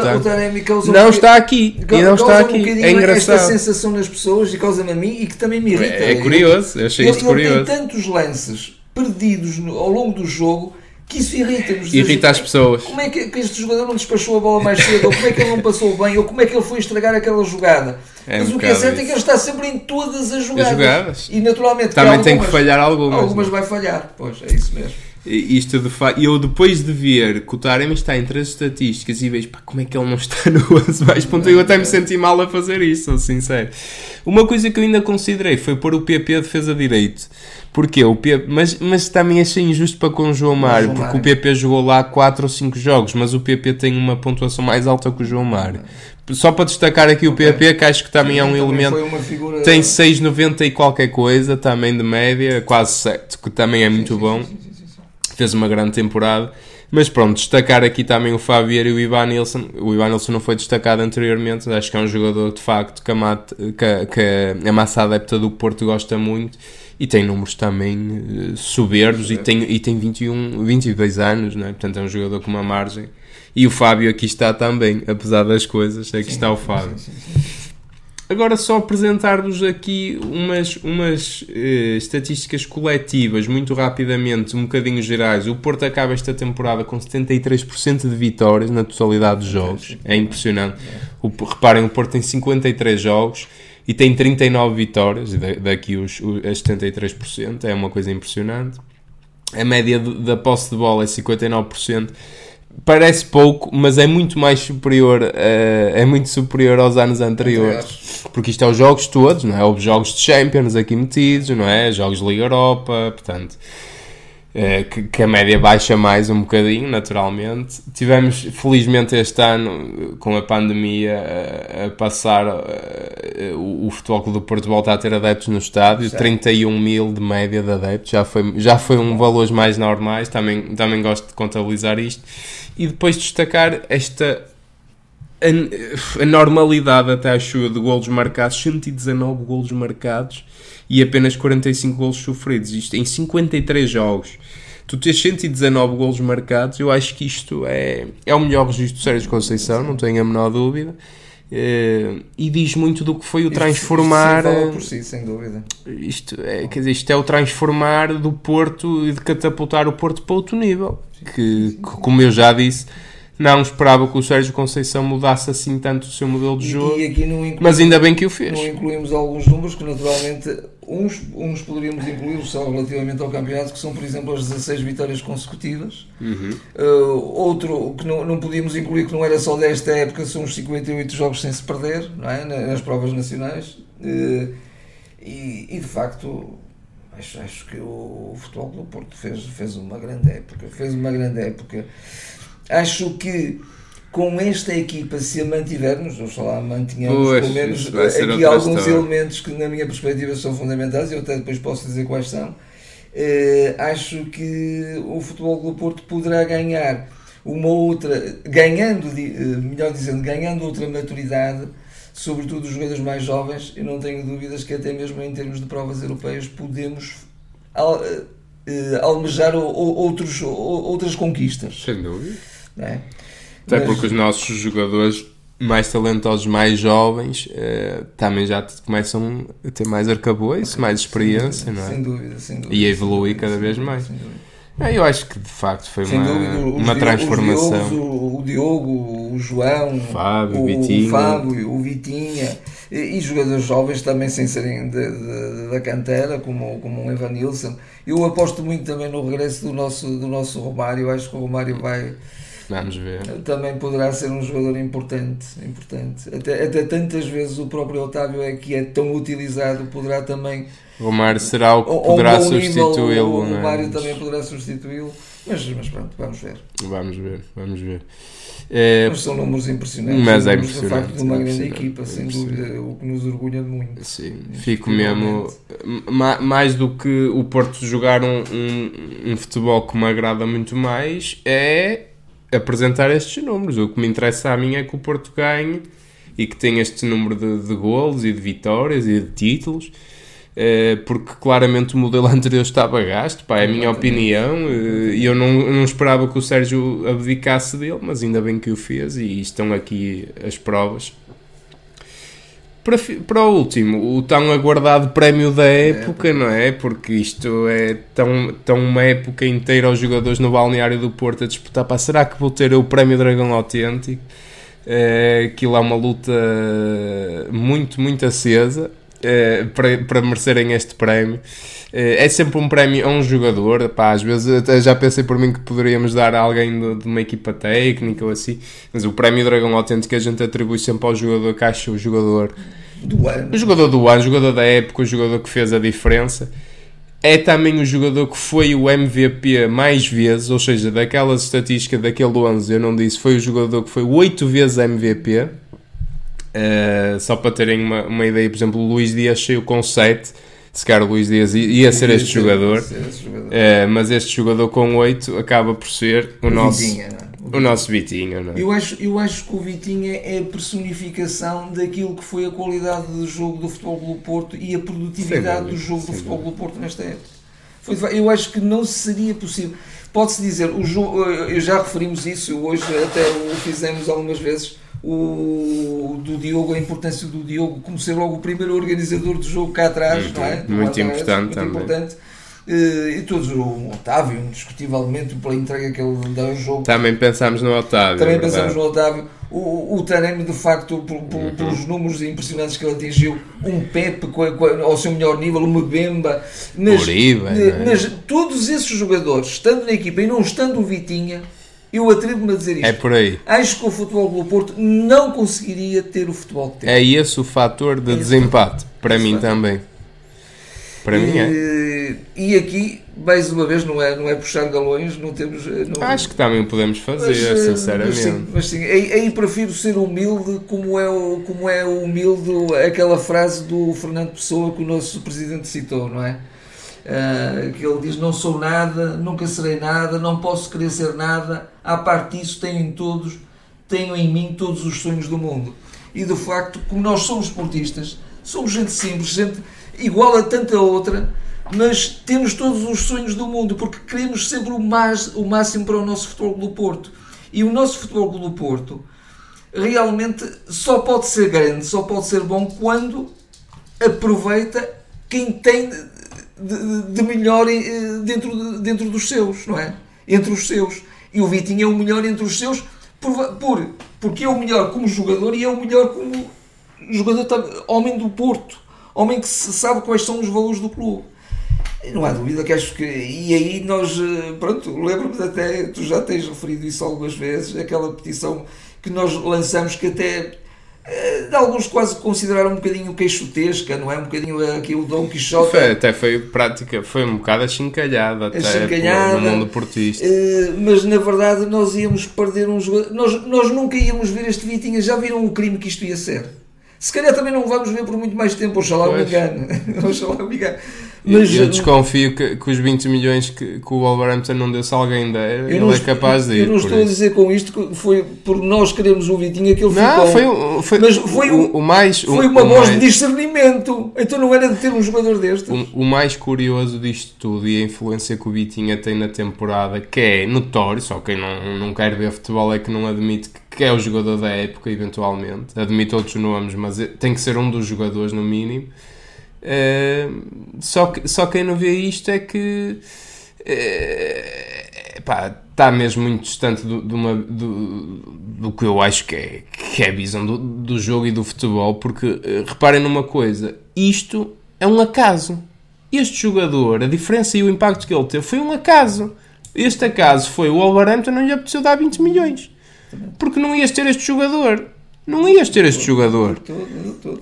Speaker 1: não um está aqui, e não está aqui, um é engraçado.
Speaker 2: esta sensação nas pessoas, e causa-me a mim, e que também me irrita.
Speaker 1: É, é curioso, eu achei isto curioso. Ele
Speaker 2: tem tantos lances perdidos no, ao longo do jogo, que isso irrita-nos.
Speaker 1: Irrita as pessoas.
Speaker 2: Como é que, que, este jogador não despachou a bola mais cedo? ou como é que ele não passou bem? Ou como é que ele foi estragar aquela jogada? É Mas um o que é certo isso. é que ele está sempre em todas as jogadas. As jogadas. E naturalmente
Speaker 1: também algumas, tem que falhar algumas.
Speaker 2: Algumas vai falhar, pois é isso mesmo.
Speaker 1: Isto de facto, eu depois de ver que o Taremi está entre as estatísticas e vejo pá, como é que ele não está no 11 mais ponto, eu até me senti mal a fazer isso, sou sincero. Uma coisa que eu ainda considerei foi pôr o PP a defesa direito. Porquê? O PP, mas, mas também achei injusto para com o João Mário, porque o PP jogou lá 4 ou 5 jogos, mas o PP tem uma pontuação mais alta que o João Mário. Só para destacar aqui o PP, que acho que também é um elemento. Figura... Tem 6,90 e qualquer coisa, também de média, quase 7, que também é muito sim, bom. Sim, sim, fez uma grande temporada. Mas pronto, destacar aqui também o Fabier e o Ivan Nilsson. O Ivan Nilsson não foi destacado anteriormente, acho que é um jogador de facto que a, mate, que, que a massa adepta do Porto gosta muito e tem números também uh, soberbos e tem, e tem 21, 22 anos, não é? portanto é um jogador com uma margem. E o Fábio aqui está também, apesar das coisas, aqui sim, está o Fábio. Sim, sim, Agora só apresentar-vos aqui umas, umas uh, estatísticas coletivas, muito rapidamente, um bocadinho gerais. O Porto acaba esta temporada com 73% de vitórias na totalidade dos jogos. É impressionante. O, reparem, o Porto tem 53 jogos e tem 39 vitórias, daqui os, os 73%, é uma coisa impressionante. A média da posse de bola é 59% parece pouco, mas é muito mais superior, uh, é muito superior aos anos anteriores. Porque isto é os jogos todos, não é? Houve jogos de Champions aqui metidos, não é? Jogos de Liga Europa, portanto. Uh, que, que, a média baixa mais um bocadinho, naturalmente. Tivemos, felizmente, este ano, com a pandemia, a, a passar uh, o, o Futebol Clube do Porto volta a ter adeptos no estádio, certo. 31 mil de média de adeptos, já foi, já foi um valores mais normais, também, também gosto de contabilizar isto. E depois destacar esta a, a normalidade até chuva de golos marcados, 119 golos marcados e apenas 45 golos sofridos. Isto em 53 jogos. Tu tens 119 golos marcados, eu acho que isto é, é o melhor registro do Sérgio Conceição, não tenho a menor dúvida. Uh, e diz muito do que foi o isto, transformar.
Speaker 2: Isto por si, sem dúvida.
Speaker 1: Isto é, quer dizer, isto é o transformar do Porto e de catapultar o Porto para outro nível que, que, como eu já disse, não esperava que o Sérgio Conceição mudasse assim tanto o seu modelo de jogo, mas ainda bem que o fez.
Speaker 2: Não incluímos alguns números que naturalmente uns, uns poderíamos incluir só relativamente ao campeonato, que são por exemplo as 16 vitórias consecutivas. Uhum. Uh, outro que não, não podíamos incluir, que não era só desta época, são os 58 jogos sem se perder não é? nas provas nacionais. Uh, e, e de facto Acho, acho que o, o Futebol do Porto fez, fez uma grande época. Fez uma grande época. Acho que com esta equipa, se a mantivermos, oxalá mantenhamos pois, pelo menos aqui alguns história. elementos que, na minha perspectiva, são fundamentais, eu até depois posso dizer quais são. Uh, acho que o Futebol do Porto poderá ganhar uma outra, ganhando, uh, melhor dizendo, ganhando outra maturidade sobretudo os jogadores mais jovens, eu não tenho dúvidas que até mesmo em termos de provas europeias podemos al, uh, almejar outros, outras conquistas.
Speaker 1: Sem dúvida. É? Até Mas, porque os nossos jogadores mais talentosos, mais jovens, uh, também já começam a ter mais arcabouço, mais experiência,
Speaker 2: sem
Speaker 1: não é?
Speaker 2: Sem dúvida, sem dúvida.
Speaker 1: E a evoluir cada vez mais. Dúvida. É, eu acho que de facto foi Sem uma, dúvida, uma transformação.
Speaker 2: o, o, Diogo, o João,
Speaker 1: Fábio,
Speaker 2: o,
Speaker 1: Vitinha.
Speaker 2: o Fábio, o Vitinha e, e jogadores jovens também sem serem de, de, da cantera, como, como o Evan Nilsson. Eu aposto muito também no regresso do nosso, do nosso Romário. Acho que o Romário vai.
Speaker 1: Vamos ver.
Speaker 2: Também poderá ser um jogador importante. importante. Até, até tantas vezes o próprio Otávio é que é tão utilizado, poderá também
Speaker 1: o Mário será o que poderá substituí-lo.
Speaker 2: O, o Mário também poderá substituí-lo. Mas, mas pronto, vamos ver.
Speaker 1: Vamos ver, vamos ver. É,
Speaker 2: mas são números impressionantes.
Speaker 1: Mas é impressionante. De
Speaker 2: facto, de uma grande equipa, sem dúvida, o que nos orgulha muito.
Speaker 1: Sim, fico mesmo. Mais do que o Porto jogar um, um, um futebol que me agrada muito mais, é apresentar estes números. O que me interessa a mim é que o Porto ganhe e que tenha este número de, de golos e de vitórias e de títulos eh, porque claramente o modelo anterior estava gasto, pá, é a minha opinião, eh, e eu não, não esperava que o Sérgio abdicasse dele, mas ainda bem que o fez, e estão aqui as provas. Para, para o último, o tão aguardado prémio da época, não é? Porque isto é tão, tão uma época inteira aos jogadores no balneário do Porto a disputar. Pá, será que vou ter o prémio Dragão Autêntico? É, aquilo é uma luta muito, muito acesa. Eh, para, para merecerem este prémio. É sempre um prémio a um jogador. Pá, às vezes até já pensei por mim que poderíamos dar a alguém de, de uma equipa técnica ou assim, mas o prémio Dragão Autêntico a gente atribui sempre ao jogador que acha o jogador
Speaker 2: do ano.
Speaker 1: O jogador do ano, o jogador da época, o jogador que fez a diferença. É também o jogador que foi o MVP mais vezes, ou seja, daquelas estatísticas daquele 11, eu não disse, foi o jogador que foi 8 vezes MVP. Uh, só para terem uma, uma ideia, por exemplo, o Luís Dias saiu com 7 se calhar o Luís Dias ia ser este jogador, uh, mas este jogador com 8 acaba por ser o, o nosso Vitinha, o, o nosso Vitinho. Não é?
Speaker 2: eu, acho, eu acho que o Vitinha é a personificação daquilo que foi a qualidade do jogo do Futebol do Porto e a produtividade do jogo do Futebol do Porto nesta época. Foi, eu acho que não seria possível. Pode-se dizer, o jogo, eh, já referimos isso, hoje até o fizemos algumas vezes o, do Diogo, a importância do Diogo como ser logo o primeiro organizador do jogo cá atrás,
Speaker 1: muito,
Speaker 2: não é?
Speaker 1: Muito importante muito também. Importante.
Speaker 2: Eh, e todos, o Otávio, indiscutivelmente, pela entrega que ele dá ao jogo.
Speaker 1: Também pensámos no Otávio.
Speaker 2: Também é pensamos no Otávio. O, o Taremi, de facto, por, por, uhum. pelos números impressionantes que ele atingiu, um Pepe com, com, ao seu melhor nível, um Mbemba, mas,
Speaker 1: Uribe,
Speaker 2: é? mas todos esses jogadores, estando na equipa e não estando o Vitinha, eu atrevo-me a dizer isto.
Speaker 1: É por aí.
Speaker 2: Acho que o futebol do Porto não conseguiria ter o futebol que tem.
Speaker 1: É esse o fator de é desempate, para mim também. Para e, mim é.
Speaker 2: E aqui, mais uma vez, não é, não é puxar galões, não temos. Não,
Speaker 1: Acho que também podemos fazer, mas, eh, sinceramente.
Speaker 2: Mas sim, mas sim aí, aí, prefiro ser humilde, como é, como é humilde aquela frase do Fernando Pessoa que o nosso presidente citou, não é? Uh, que ele diz: Não sou nada, nunca serei nada, não posso querer ser nada, à parte disso, tenho em todos, tenho em mim todos os sonhos do mundo. E de facto, como nós somos esportistas, somos gente simples, gente igual a tanta outra, mas temos todos os sonhos do mundo, porque queremos sempre o, mais, o máximo para o nosso Futebol do Porto. E o nosso Futebol do Porto realmente só pode ser grande, só pode ser bom quando aproveita quem tem de, de melhor eh, dentro, dentro dos seus, não é? Entre os seus. E o Vitinho é o melhor entre os seus por, por, porque é o melhor como jogador e é o melhor como jogador, homem do Porto, homem que sabe quais são os valores do clube. Não há dúvida que acho que. E aí nós. Eh, pronto, lembro-me até. Tu já tens referido isso algumas vezes, aquela petição que nós lançamos que até alguns quase consideraram um bocadinho queixotesca, não é? Um bocadinho aqui o Dom Quixote.
Speaker 1: Foi, até foi prática, foi um bocado achincalhada, até achincalhada, no mundo portista.
Speaker 2: Uh, mas na verdade nós íamos perder um jogador. Nós, nós nunca íamos ver este Vitinha, já viram o crime que isto ia ser? Se calhar também não vamos ver por muito mais tempo, oxalá me engane. oxalá me engane.
Speaker 1: Mas, eu desconfio que, que os 20 milhões que, que o Wolverhampton não deu, se alguém der, ele é capaz de ir.
Speaker 2: Eu não estou isso. a dizer com isto que foi por nós queremos o Vitinho que ele
Speaker 1: não, ficou. Foi, foi, mas foi o, o, o mais.
Speaker 2: Foi uma voz mais, de discernimento. Então não era de ter um jogador destes.
Speaker 1: O, o, mais curioso disto tudo e a influência que o Vitinha tem na temporada, que é notório, só quem não, não quer ver futebol é que não admite que é o jogador da época, eventualmente. Admite outros nomes, mas tem que ser um dos jogadores no mínimo Uh, só, que, só quem não vê isto é que uh, pá, está mesmo muito distante do, do, uma, do, do, que eu acho que é, que é a visão do, do jogo e do futebol, porque uh, reparem numa coisa, isto é um acaso. Este jogador, a diferença e o impacto que ele teve foi um acaso. Este acaso foi o Wolverhampton não lhe apeteceu dar 20 milhões. Porque não ias ter este jogador. Não ias ter este jogador.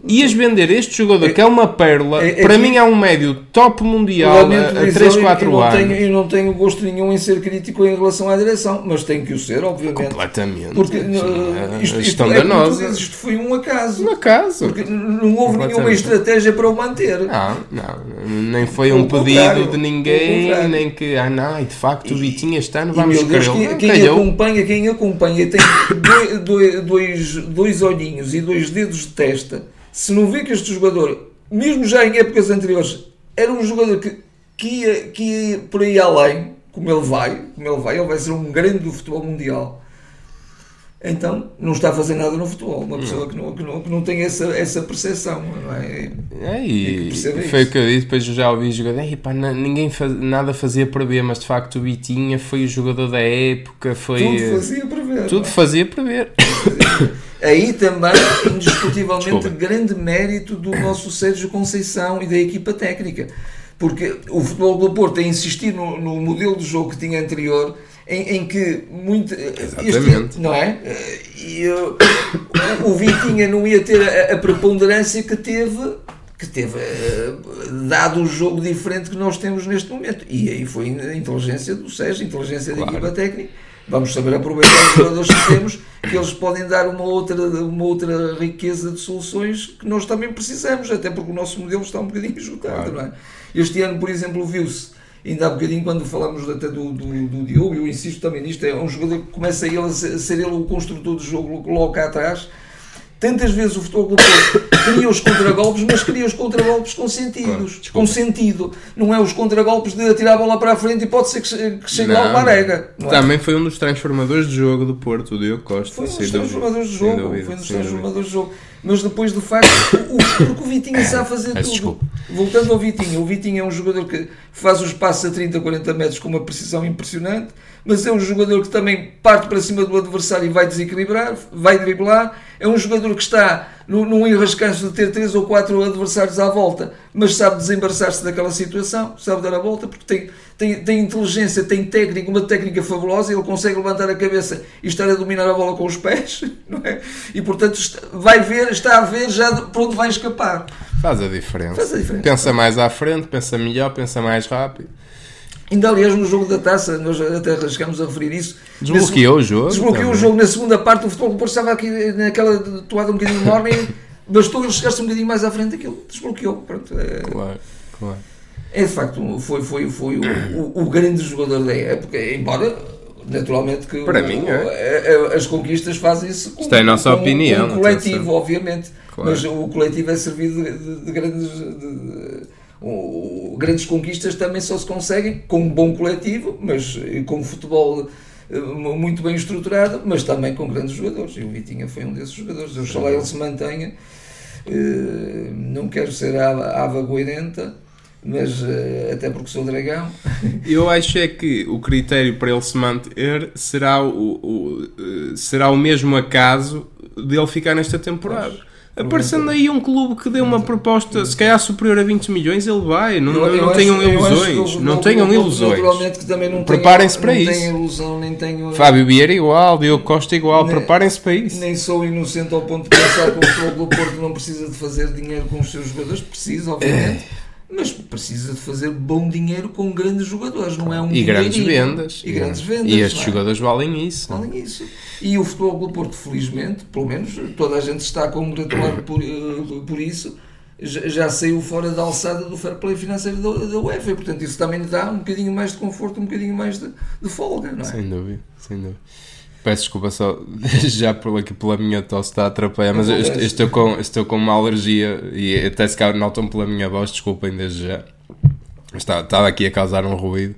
Speaker 1: Ias vender este jogador, que é uma pérola. É, é para mim é um médio top mundial a 3, 4
Speaker 2: anos. Tenho, eu não tenho gosto nenhum em ser crítico em relação à direção, mas tenho que o ser, obviamente.
Speaker 1: Completamente.
Speaker 2: Porque
Speaker 1: uh,
Speaker 2: isto, isto, é, danosa. isto foi um acaso.
Speaker 1: Um acaso.
Speaker 2: Porque não houve nenhuma estratégia para o manter.
Speaker 1: Não, não. Nem foi um pedido de ninguém, nem que, ah não, de facto o Vitinho este ano vamos querer.
Speaker 2: Quem acompanha, quem acompanha tem dois, dois, olhinhos e dois dedos de testa, se não vê que este jogador, mesmo já em épocas anteriores, era um jogador que, que, ia, que ia por aí além, como ele vai, como ele vai, ele vai ser um grande do futebol mundial. Então não está a fazer nada no futebol, uma pessoa que não, que não, que não tem essa, essa percepção, não é?
Speaker 1: É, e foi o que eu disse, depois eu já ouvi jogador, pá, ninguém faz, nada fazia para ver, mas de facto o Bitinha foi o jogador da época, foi...
Speaker 2: Tudo fazia para ver.
Speaker 1: Tudo é? fazia para ver.
Speaker 2: Aí também, indiscutivelmente, grande mérito do nosso Sérgio Conceição e da equipa técnica. porque o Futebol do Porto tem insistido no, no modelo de jogo que tinha anterior, em, em que muito.
Speaker 1: Exatamente.
Speaker 2: Este, não é? E, uh, o Vitinha não ia ter a, a preponderância que teve que teve dado o jogo diferente que nós temos neste momento. E aí foi a inteligência do Sérgio, a inteligência claro. da equipa técnica. Vamos saber aproveitar os jogadores que temos, que eles podem dar uma outra, uma outra riqueza de soluções que nós também precisamos, até porque o nosso modelo está um bocadinho esgotado. Claro. É? Este ano, por exemplo, viu-se ainda há bocadinho quando falamos até do, do, do Diogo, eu insisto também nisto, é um jogador que começa ele a ser, a ser ele o construtor do jogo logo cá atrás, Tantas vezes o futebol do Porto cria os contragolpes, mas cria os contragolpes com sentidos, claro, com sentido. Não é os contragolpes de atirar a bola para a frente e pode ser que chegue lá uma arega.
Speaker 1: É? Também foi um dos transformadores de jogo do Porto, o Diogo Costa.
Speaker 2: Foi um dos transformadores de jogo. Dúvida, foi um dos transformadores de jogo. Mas depois, de facto, o, porque o Vitinho sabe fazer tudo. Desculpa. Voltando ao Vitinho, o Vitinho é um jogador que faz os passos a 30, 40 metros com uma precisão impressionante, mas é um jogador que também parte para cima do adversário e vai desequilibrar, vai driblar é um jogador que está num enrascanço de ter três ou quatro adversários à volta, mas sabe desembaraçar-se daquela situação, sabe dar a volta, porque tem, tem, tem inteligência, tem técnica, uma técnica fabulosa, ele consegue levantar a cabeça e estar a dominar a bola com os pés, não é? E portanto vai ver, está a ver já para onde vai escapar.
Speaker 1: Faz a diferença. Faz a diferença. Pensa mais à frente, pensa melhor, pensa mais rápido.
Speaker 2: Ainda aliás no jogo da taça, nós até chegámos a referir isso.
Speaker 1: Desbloqueou o jogo.
Speaker 2: Desbloqueou também. o jogo na segunda parte, o futebol do Porto estava aqui naquela toada um bocadinho enorme e bastou ele chegar-se um bocadinho mais à frente daquilo. Desbloqueou. Pronto, é,
Speaker 1: claro, claro.
Speaker 2: É de facto, foi, foi, foi o, o, o grande jogador da época, embora naturalmente que
Speaker 1: Para o, mim, é.
Speaker 2: as conquistas fazem-se
Speaker 1: com, Isto é a nossa com, opinião,
Speaker 2: com um coletivo, obviamente. Claro. Mas o coletivo é servido de, de, de grandes. De, o, grandes conquistas também só se conseguem com um bom coletivo, mas com um futebol eh, muito bem estruturado, mas também com grandes jogadores. E o Vitinha foi um desses jogadores. Oxalá ele se mantenha. Eh, não quero ser ava goirenta, mas eh, até porque sou dragão.
Speaker 1: Eu acho é que o critério para ele se manter será o, o será o mesmo acaso dele ficar nesta temporada. Aparecendo aí um clube que dê uma proposta, se calhar superior a 20 milhões, ele vai. Não, eu, eu não tenham ilusões. Não tenham ilusões.
Speaker 2: Não
Speaker 1: Preparem-se para
Speaker 2: não
Speaker 1: isso.
Speaker 2: Tenho ilusão, nem tenho,
Speaker 1: Fábio Vieira igual, Diogo Costa igual. Preparem-se para isso.
Speaker 2: Nem sou inocente ao ponto de pensar que o futebol do Porto não precisa de fazer dinheiro com os seus jogadores. Precisa, obviamente. Mas precisa de fazer bom dinheiro com grandes jogadores, não é um
Speaker 1: E grandes vendas.
Speaker 2: E, grandes vendas.
Speaker 1: E estes é? jogadores valem isso.
Speaker 2: Valem isso. E o Futebol do Porto, felizmente, pelo menos toda a gente está a congratular por, eh, por isso, já saiu fora da alçada do fair play financeiro da, da UEFA. Portanto, isso também lhe dá um bocadinho mais de conforto, um bocadinho mais de, de folga, não é?
Speaker 1: Sem dúvida, sem dúvida. Peço desculpa só, já por aqui pela minha tosse está a atrapalhar, mas eu, eu, estou, com, estou com uma alergia e até se calhar notam pela minha voz, desculpem desde já. Estava aqui a causar um ruído.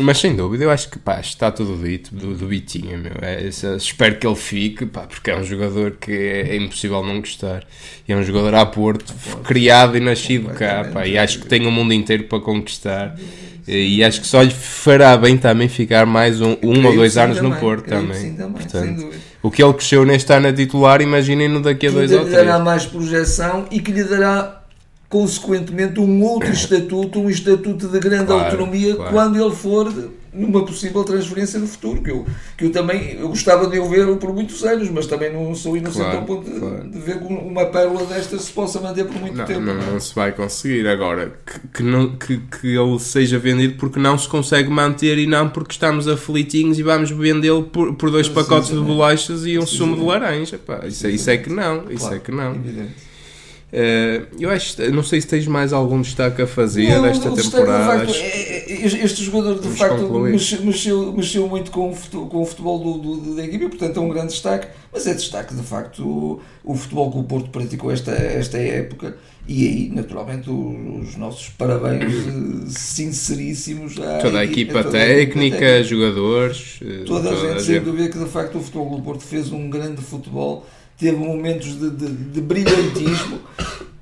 Speaker 1: Mas sem dúvida, eu acho que pá, está tudo dito do, do Bitinho. Meu. É, espero que ele fique, pá, porque é um jogador que é, é, impossível não gostar. É um jogador a Porto, criado e nascido cá, pá, e acho que tem o mundo inteiro para conquistar. E acho que só lhe fará bem também ficar mais um, um ou dois anos também, no Porto também. também Portanto, o que ele cresceu neste ano a titular, imaginem-no daqui a que dois ou três.
Speaker 2: Que lhe dará mais projeção e que lhe dará consequentemente um outro estatuto, um estatuto de grande claro, autonomia claro. quando ele for numa possível transferência no futuro, que eu, que eu também eu gostava de o ver por muitos anos, mas também não sou inocente claro, ao ponto de, claro. de, ver que uma pérola destas se possa manter por muito
Speaker 1: não,
Speaker 2: tempo.
Speaker 1: Não, não, se vai conseguir agora que, que, não, que, que ele seja vendido porque não se consegue manter e não porque estamos aflitinhos e vamos vendê-lo por, por dois pacotes de bolachas e um sumo de laranja. Pá, isso, é, isso é que não, isso é que não. Evidente. Uh, eu acho, não sei se tens mais algum destaque a fazer não, temporada.
Speaker 2: Facto, é, é, este jogador de facto mexeu, mexeu, muito com o futebol, com o futebol do, do, da equipe, portanto é um grande destaque. Mas é destaque de facto o, o futebol que o Porto praticou esta, esta época. E aí, naturalmente, os, os nossos parabéns eh, sinceríssimos
Speaker 1: à toda a equipa, toda técnica, a equipa jogadores,
Speaker 2: eh, toda, toda a gente, sem dúvida que de facto o futebol do Porto fez um grande futebol teve momentos de, de, de brilhantismo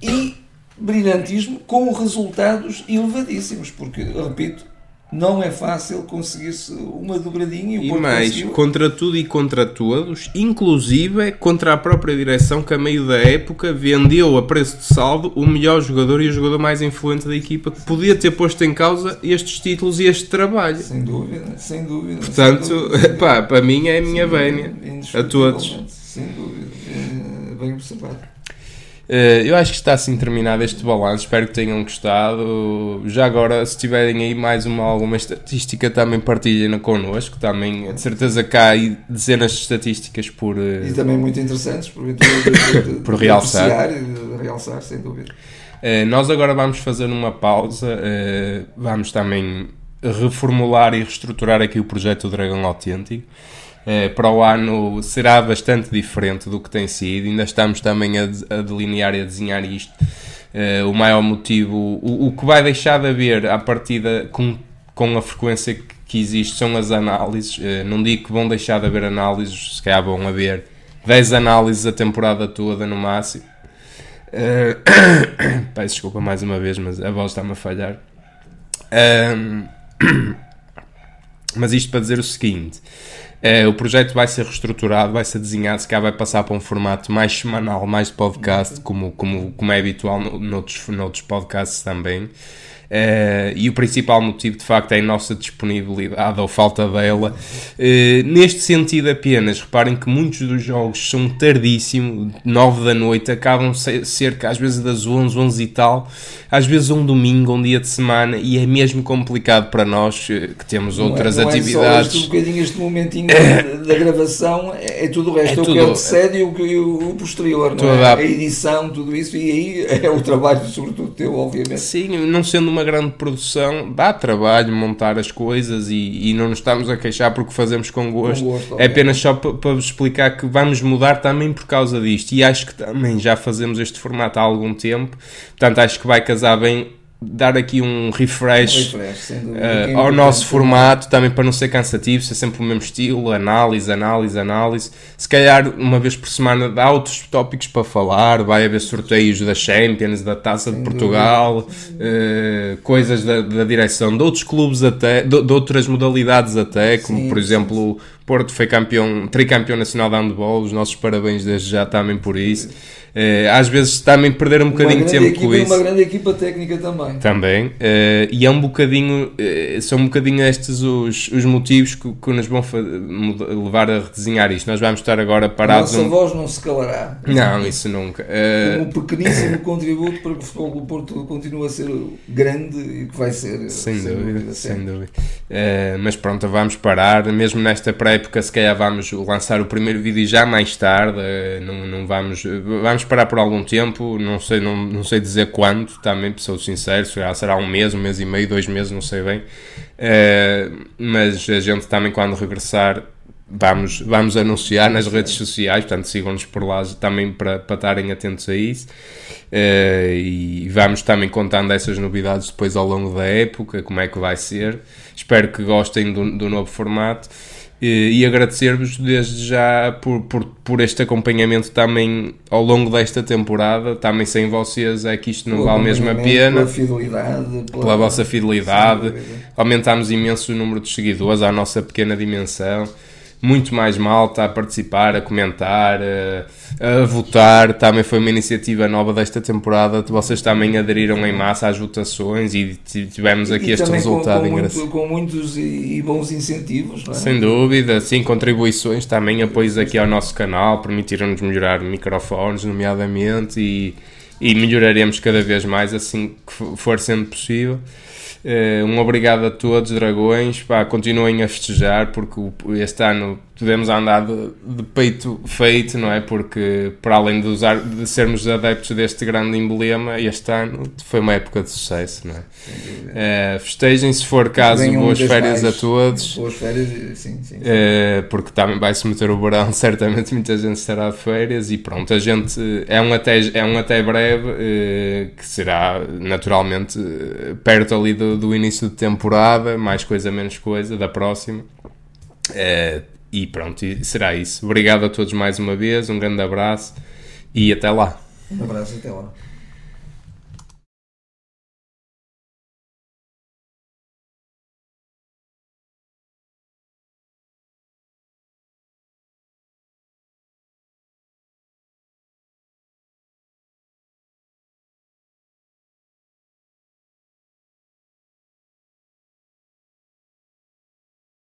Speaker 2: e brilhantismo com resultados elevadíssimos, porque, repito, não é fácil conseguir-se uma dobradinha
Speaker 1: e, e mais, conseguiu. contra tudo e contra todos, inclusive contra a própria direção que a meio da época vendeu a preço de saldo o melhor jogador e o jogador mais influente da equipa que podia ter posto em causa estes títulos e este trabalho.
Speaker 2: Sem dúvida, sem dúvida.
Speaker 1: Portanto,
Speaker 2: sem dúvida.
Speaker 1: Pá, para mim é a minha vénia. A todos.
Speaker 2: Sem dúvida. Bem observado.
Speaker 1: Uh, eu acho que está assim terminado este balanço. Espero que tenham gostado. Já agora, se tiverem aí mais uma, alguma estatística, também partilhem connosco. Também, de certeza, cá há dezenas de estatísticas por. Uh,
Speaker 2: e também muito interessantes por, de,
Speaker 1: por realçar.
Speaker 2: realçar, sem dúvida.
Speaker 1: Uh, nós agora vamos fazer uma pausa. vamos também reformular e reestruturar aqui o projeto Dragão Autêntico. Eh, para o ano será bastante diferente do que tem sido. Ainda estamos também a, a delinear e a desenhar isto. Uh, o maior motivo, o, o, que vai deixar de haver à partida com, com a frequência que, existe são as análises. Uh, não digo que vão deixar de haver análises, se calhar vão haver 10 análises a temporada toda no máximo. Peço desculpa mais uma vez, mas a voz está-me a falhar. mas isto para dizer o seguinte: é, o projeto vai ser reestruturado, vai ser desenhado, se calhar vai passar para um formato mais semanal, mais podcast, como, como, como é habitual no, noutros, noutros podcasts também. Uh, e o principal motivo de facto é a nossa disponibilidade ou falta dela. Uh, neste sentido, apenas reparem que muitos dos jogos são tardíssimo, 9 da noite, acabam cerca às vezes das 11, 11 e tal, às vezes um domingo, um dia de semana, e é mesmo complicado para nós eh, que temos não é- outras
Speaker 2: é,
Speaker 1: não atividades.
Speaker 2: É só este bocadinho, este momentinho da, gravação, é, é, tudo o resto, é, é o que antecede e o, que, o posterior, não é? a... a edição, tudo isso, e aí é o trabalho, sobretudo teu, obviamente.
Speaker 1: Sim, não sendo uma grande produção, dá trabalho montar as coisas e, e não nos estamos a queixar porque fazemos com gosto. Com gosto é apenas só para vos explicar que vamos mudar também por causa disto. E acho que também já fazemos este formato há algum tempo, portanto acho que vai casar bem dar aqui um refresh, um refresh uh, ao nosso formato, também para não ser cansativo, ser sempre o mesmo estilo, análise, análise, análise. Se calhar uma vez por semana há outros tópicos para falar, vai haver sorteios da Champions, da Taça Sem de Portugal, uh, coisas da, da, direção de outros clubes até, de, de outras modalidades até, como sim, por exemplo sim. Porto foi campeão, tricampeão nacional de handball, os nossos parabéns desde já também por isso. Uh, às vezes também perder um bocadinho de tempo
Speaker 2: equipa,
Speaker 1: com isso.
Speaker 2: Uma grande equipa técnica também.
Speaker 1: Também. Uh, e é um bocadinho, uh, são um bocadinho estes os, os motivos que, que nos vão levar a redesenhar isto. Nós vamos estar agora parados.
Speaker 2: A nossa um... voz não se calará.
Speaker 1: Não, isso nunca.
Speaker 2: Um pequeníssimo contributo para que o futebol do Porto continue a ser grande e que vai ser.
Speaker 1: Sem, dúvida, sem dúvida. mas pronto, vamos parar. Mesmo nesta pré-época, se calhar vamos lançar o primeiro vídeo já mais tarde. não, não vamos. Vamos parar por algum tempo, não sei, não, não sei dizer quando, também, sou sincero, será, será um mês, um mês e meio, dois meses, não sei bem. Uh, mas a gente também, quando regressar, vamos, vamos anunciar nas redes sociais, portanto sigam-nos por lá também para, para estarem atentos a isso. Uh, e vamos também contando essas novidades depois ao longo da época, como é que vai ser. Espero que gostem do, do novo formato e, agradecer-vos desde já por, por, por este acompanhamento também ao longo desta temporada. Também sem vocês é que isto não vale mesmo a pena.
Speaker 2: Pela fidelidade,
Speaker 1: pela, pela vossa fidelidade. Aumentámos imenso o número de seguidores à nossa pequena dimensão muito mais malta a participar, a comentar, a, a, votar. Também foi uma iniciativa nova desta temporada. Vocês também aderiram em massa às votações e tivemos aqui e este resultado
Speaker 2: com,
Speaker 1: com engraçado.
Speaker 2: Muito, com muitos e, bons incentivos, é?
Speaker 1: Sem dúvida, sim, contribuições também, apoios aqui ao nosso canal, permitiram-nos melhorar microfones, nomeadamente, e, e melhoraremos cada vez mais assim que for sendo possível. Uh, um obrigado a todos, dragões. Pá, continuem a festejar, porque este ano podemos andar de, de, peito feito, não é? Porque, para além de, usar, de sermos adeptos deste grande emblema, este ano foi uma época de sucesso, não é? Uh, festejem, se for caso, boas férias mais, a todos.
Speaker 2: Boas férias, sim, sim. sim.
Speaker 1: Uh, porque também vai-se meter o verão, certamente muita gente estará de férias e pronto, a gente é um até, é um até breve, uh, que será naturalmente perto ali do, do início de temporada, mais coisa, menos coisa, da próxima. E pronto, será isso. Obrigado a todos mais uma vez, um grande abraço e até lá.
Speaker 2: Um abraço, até lá.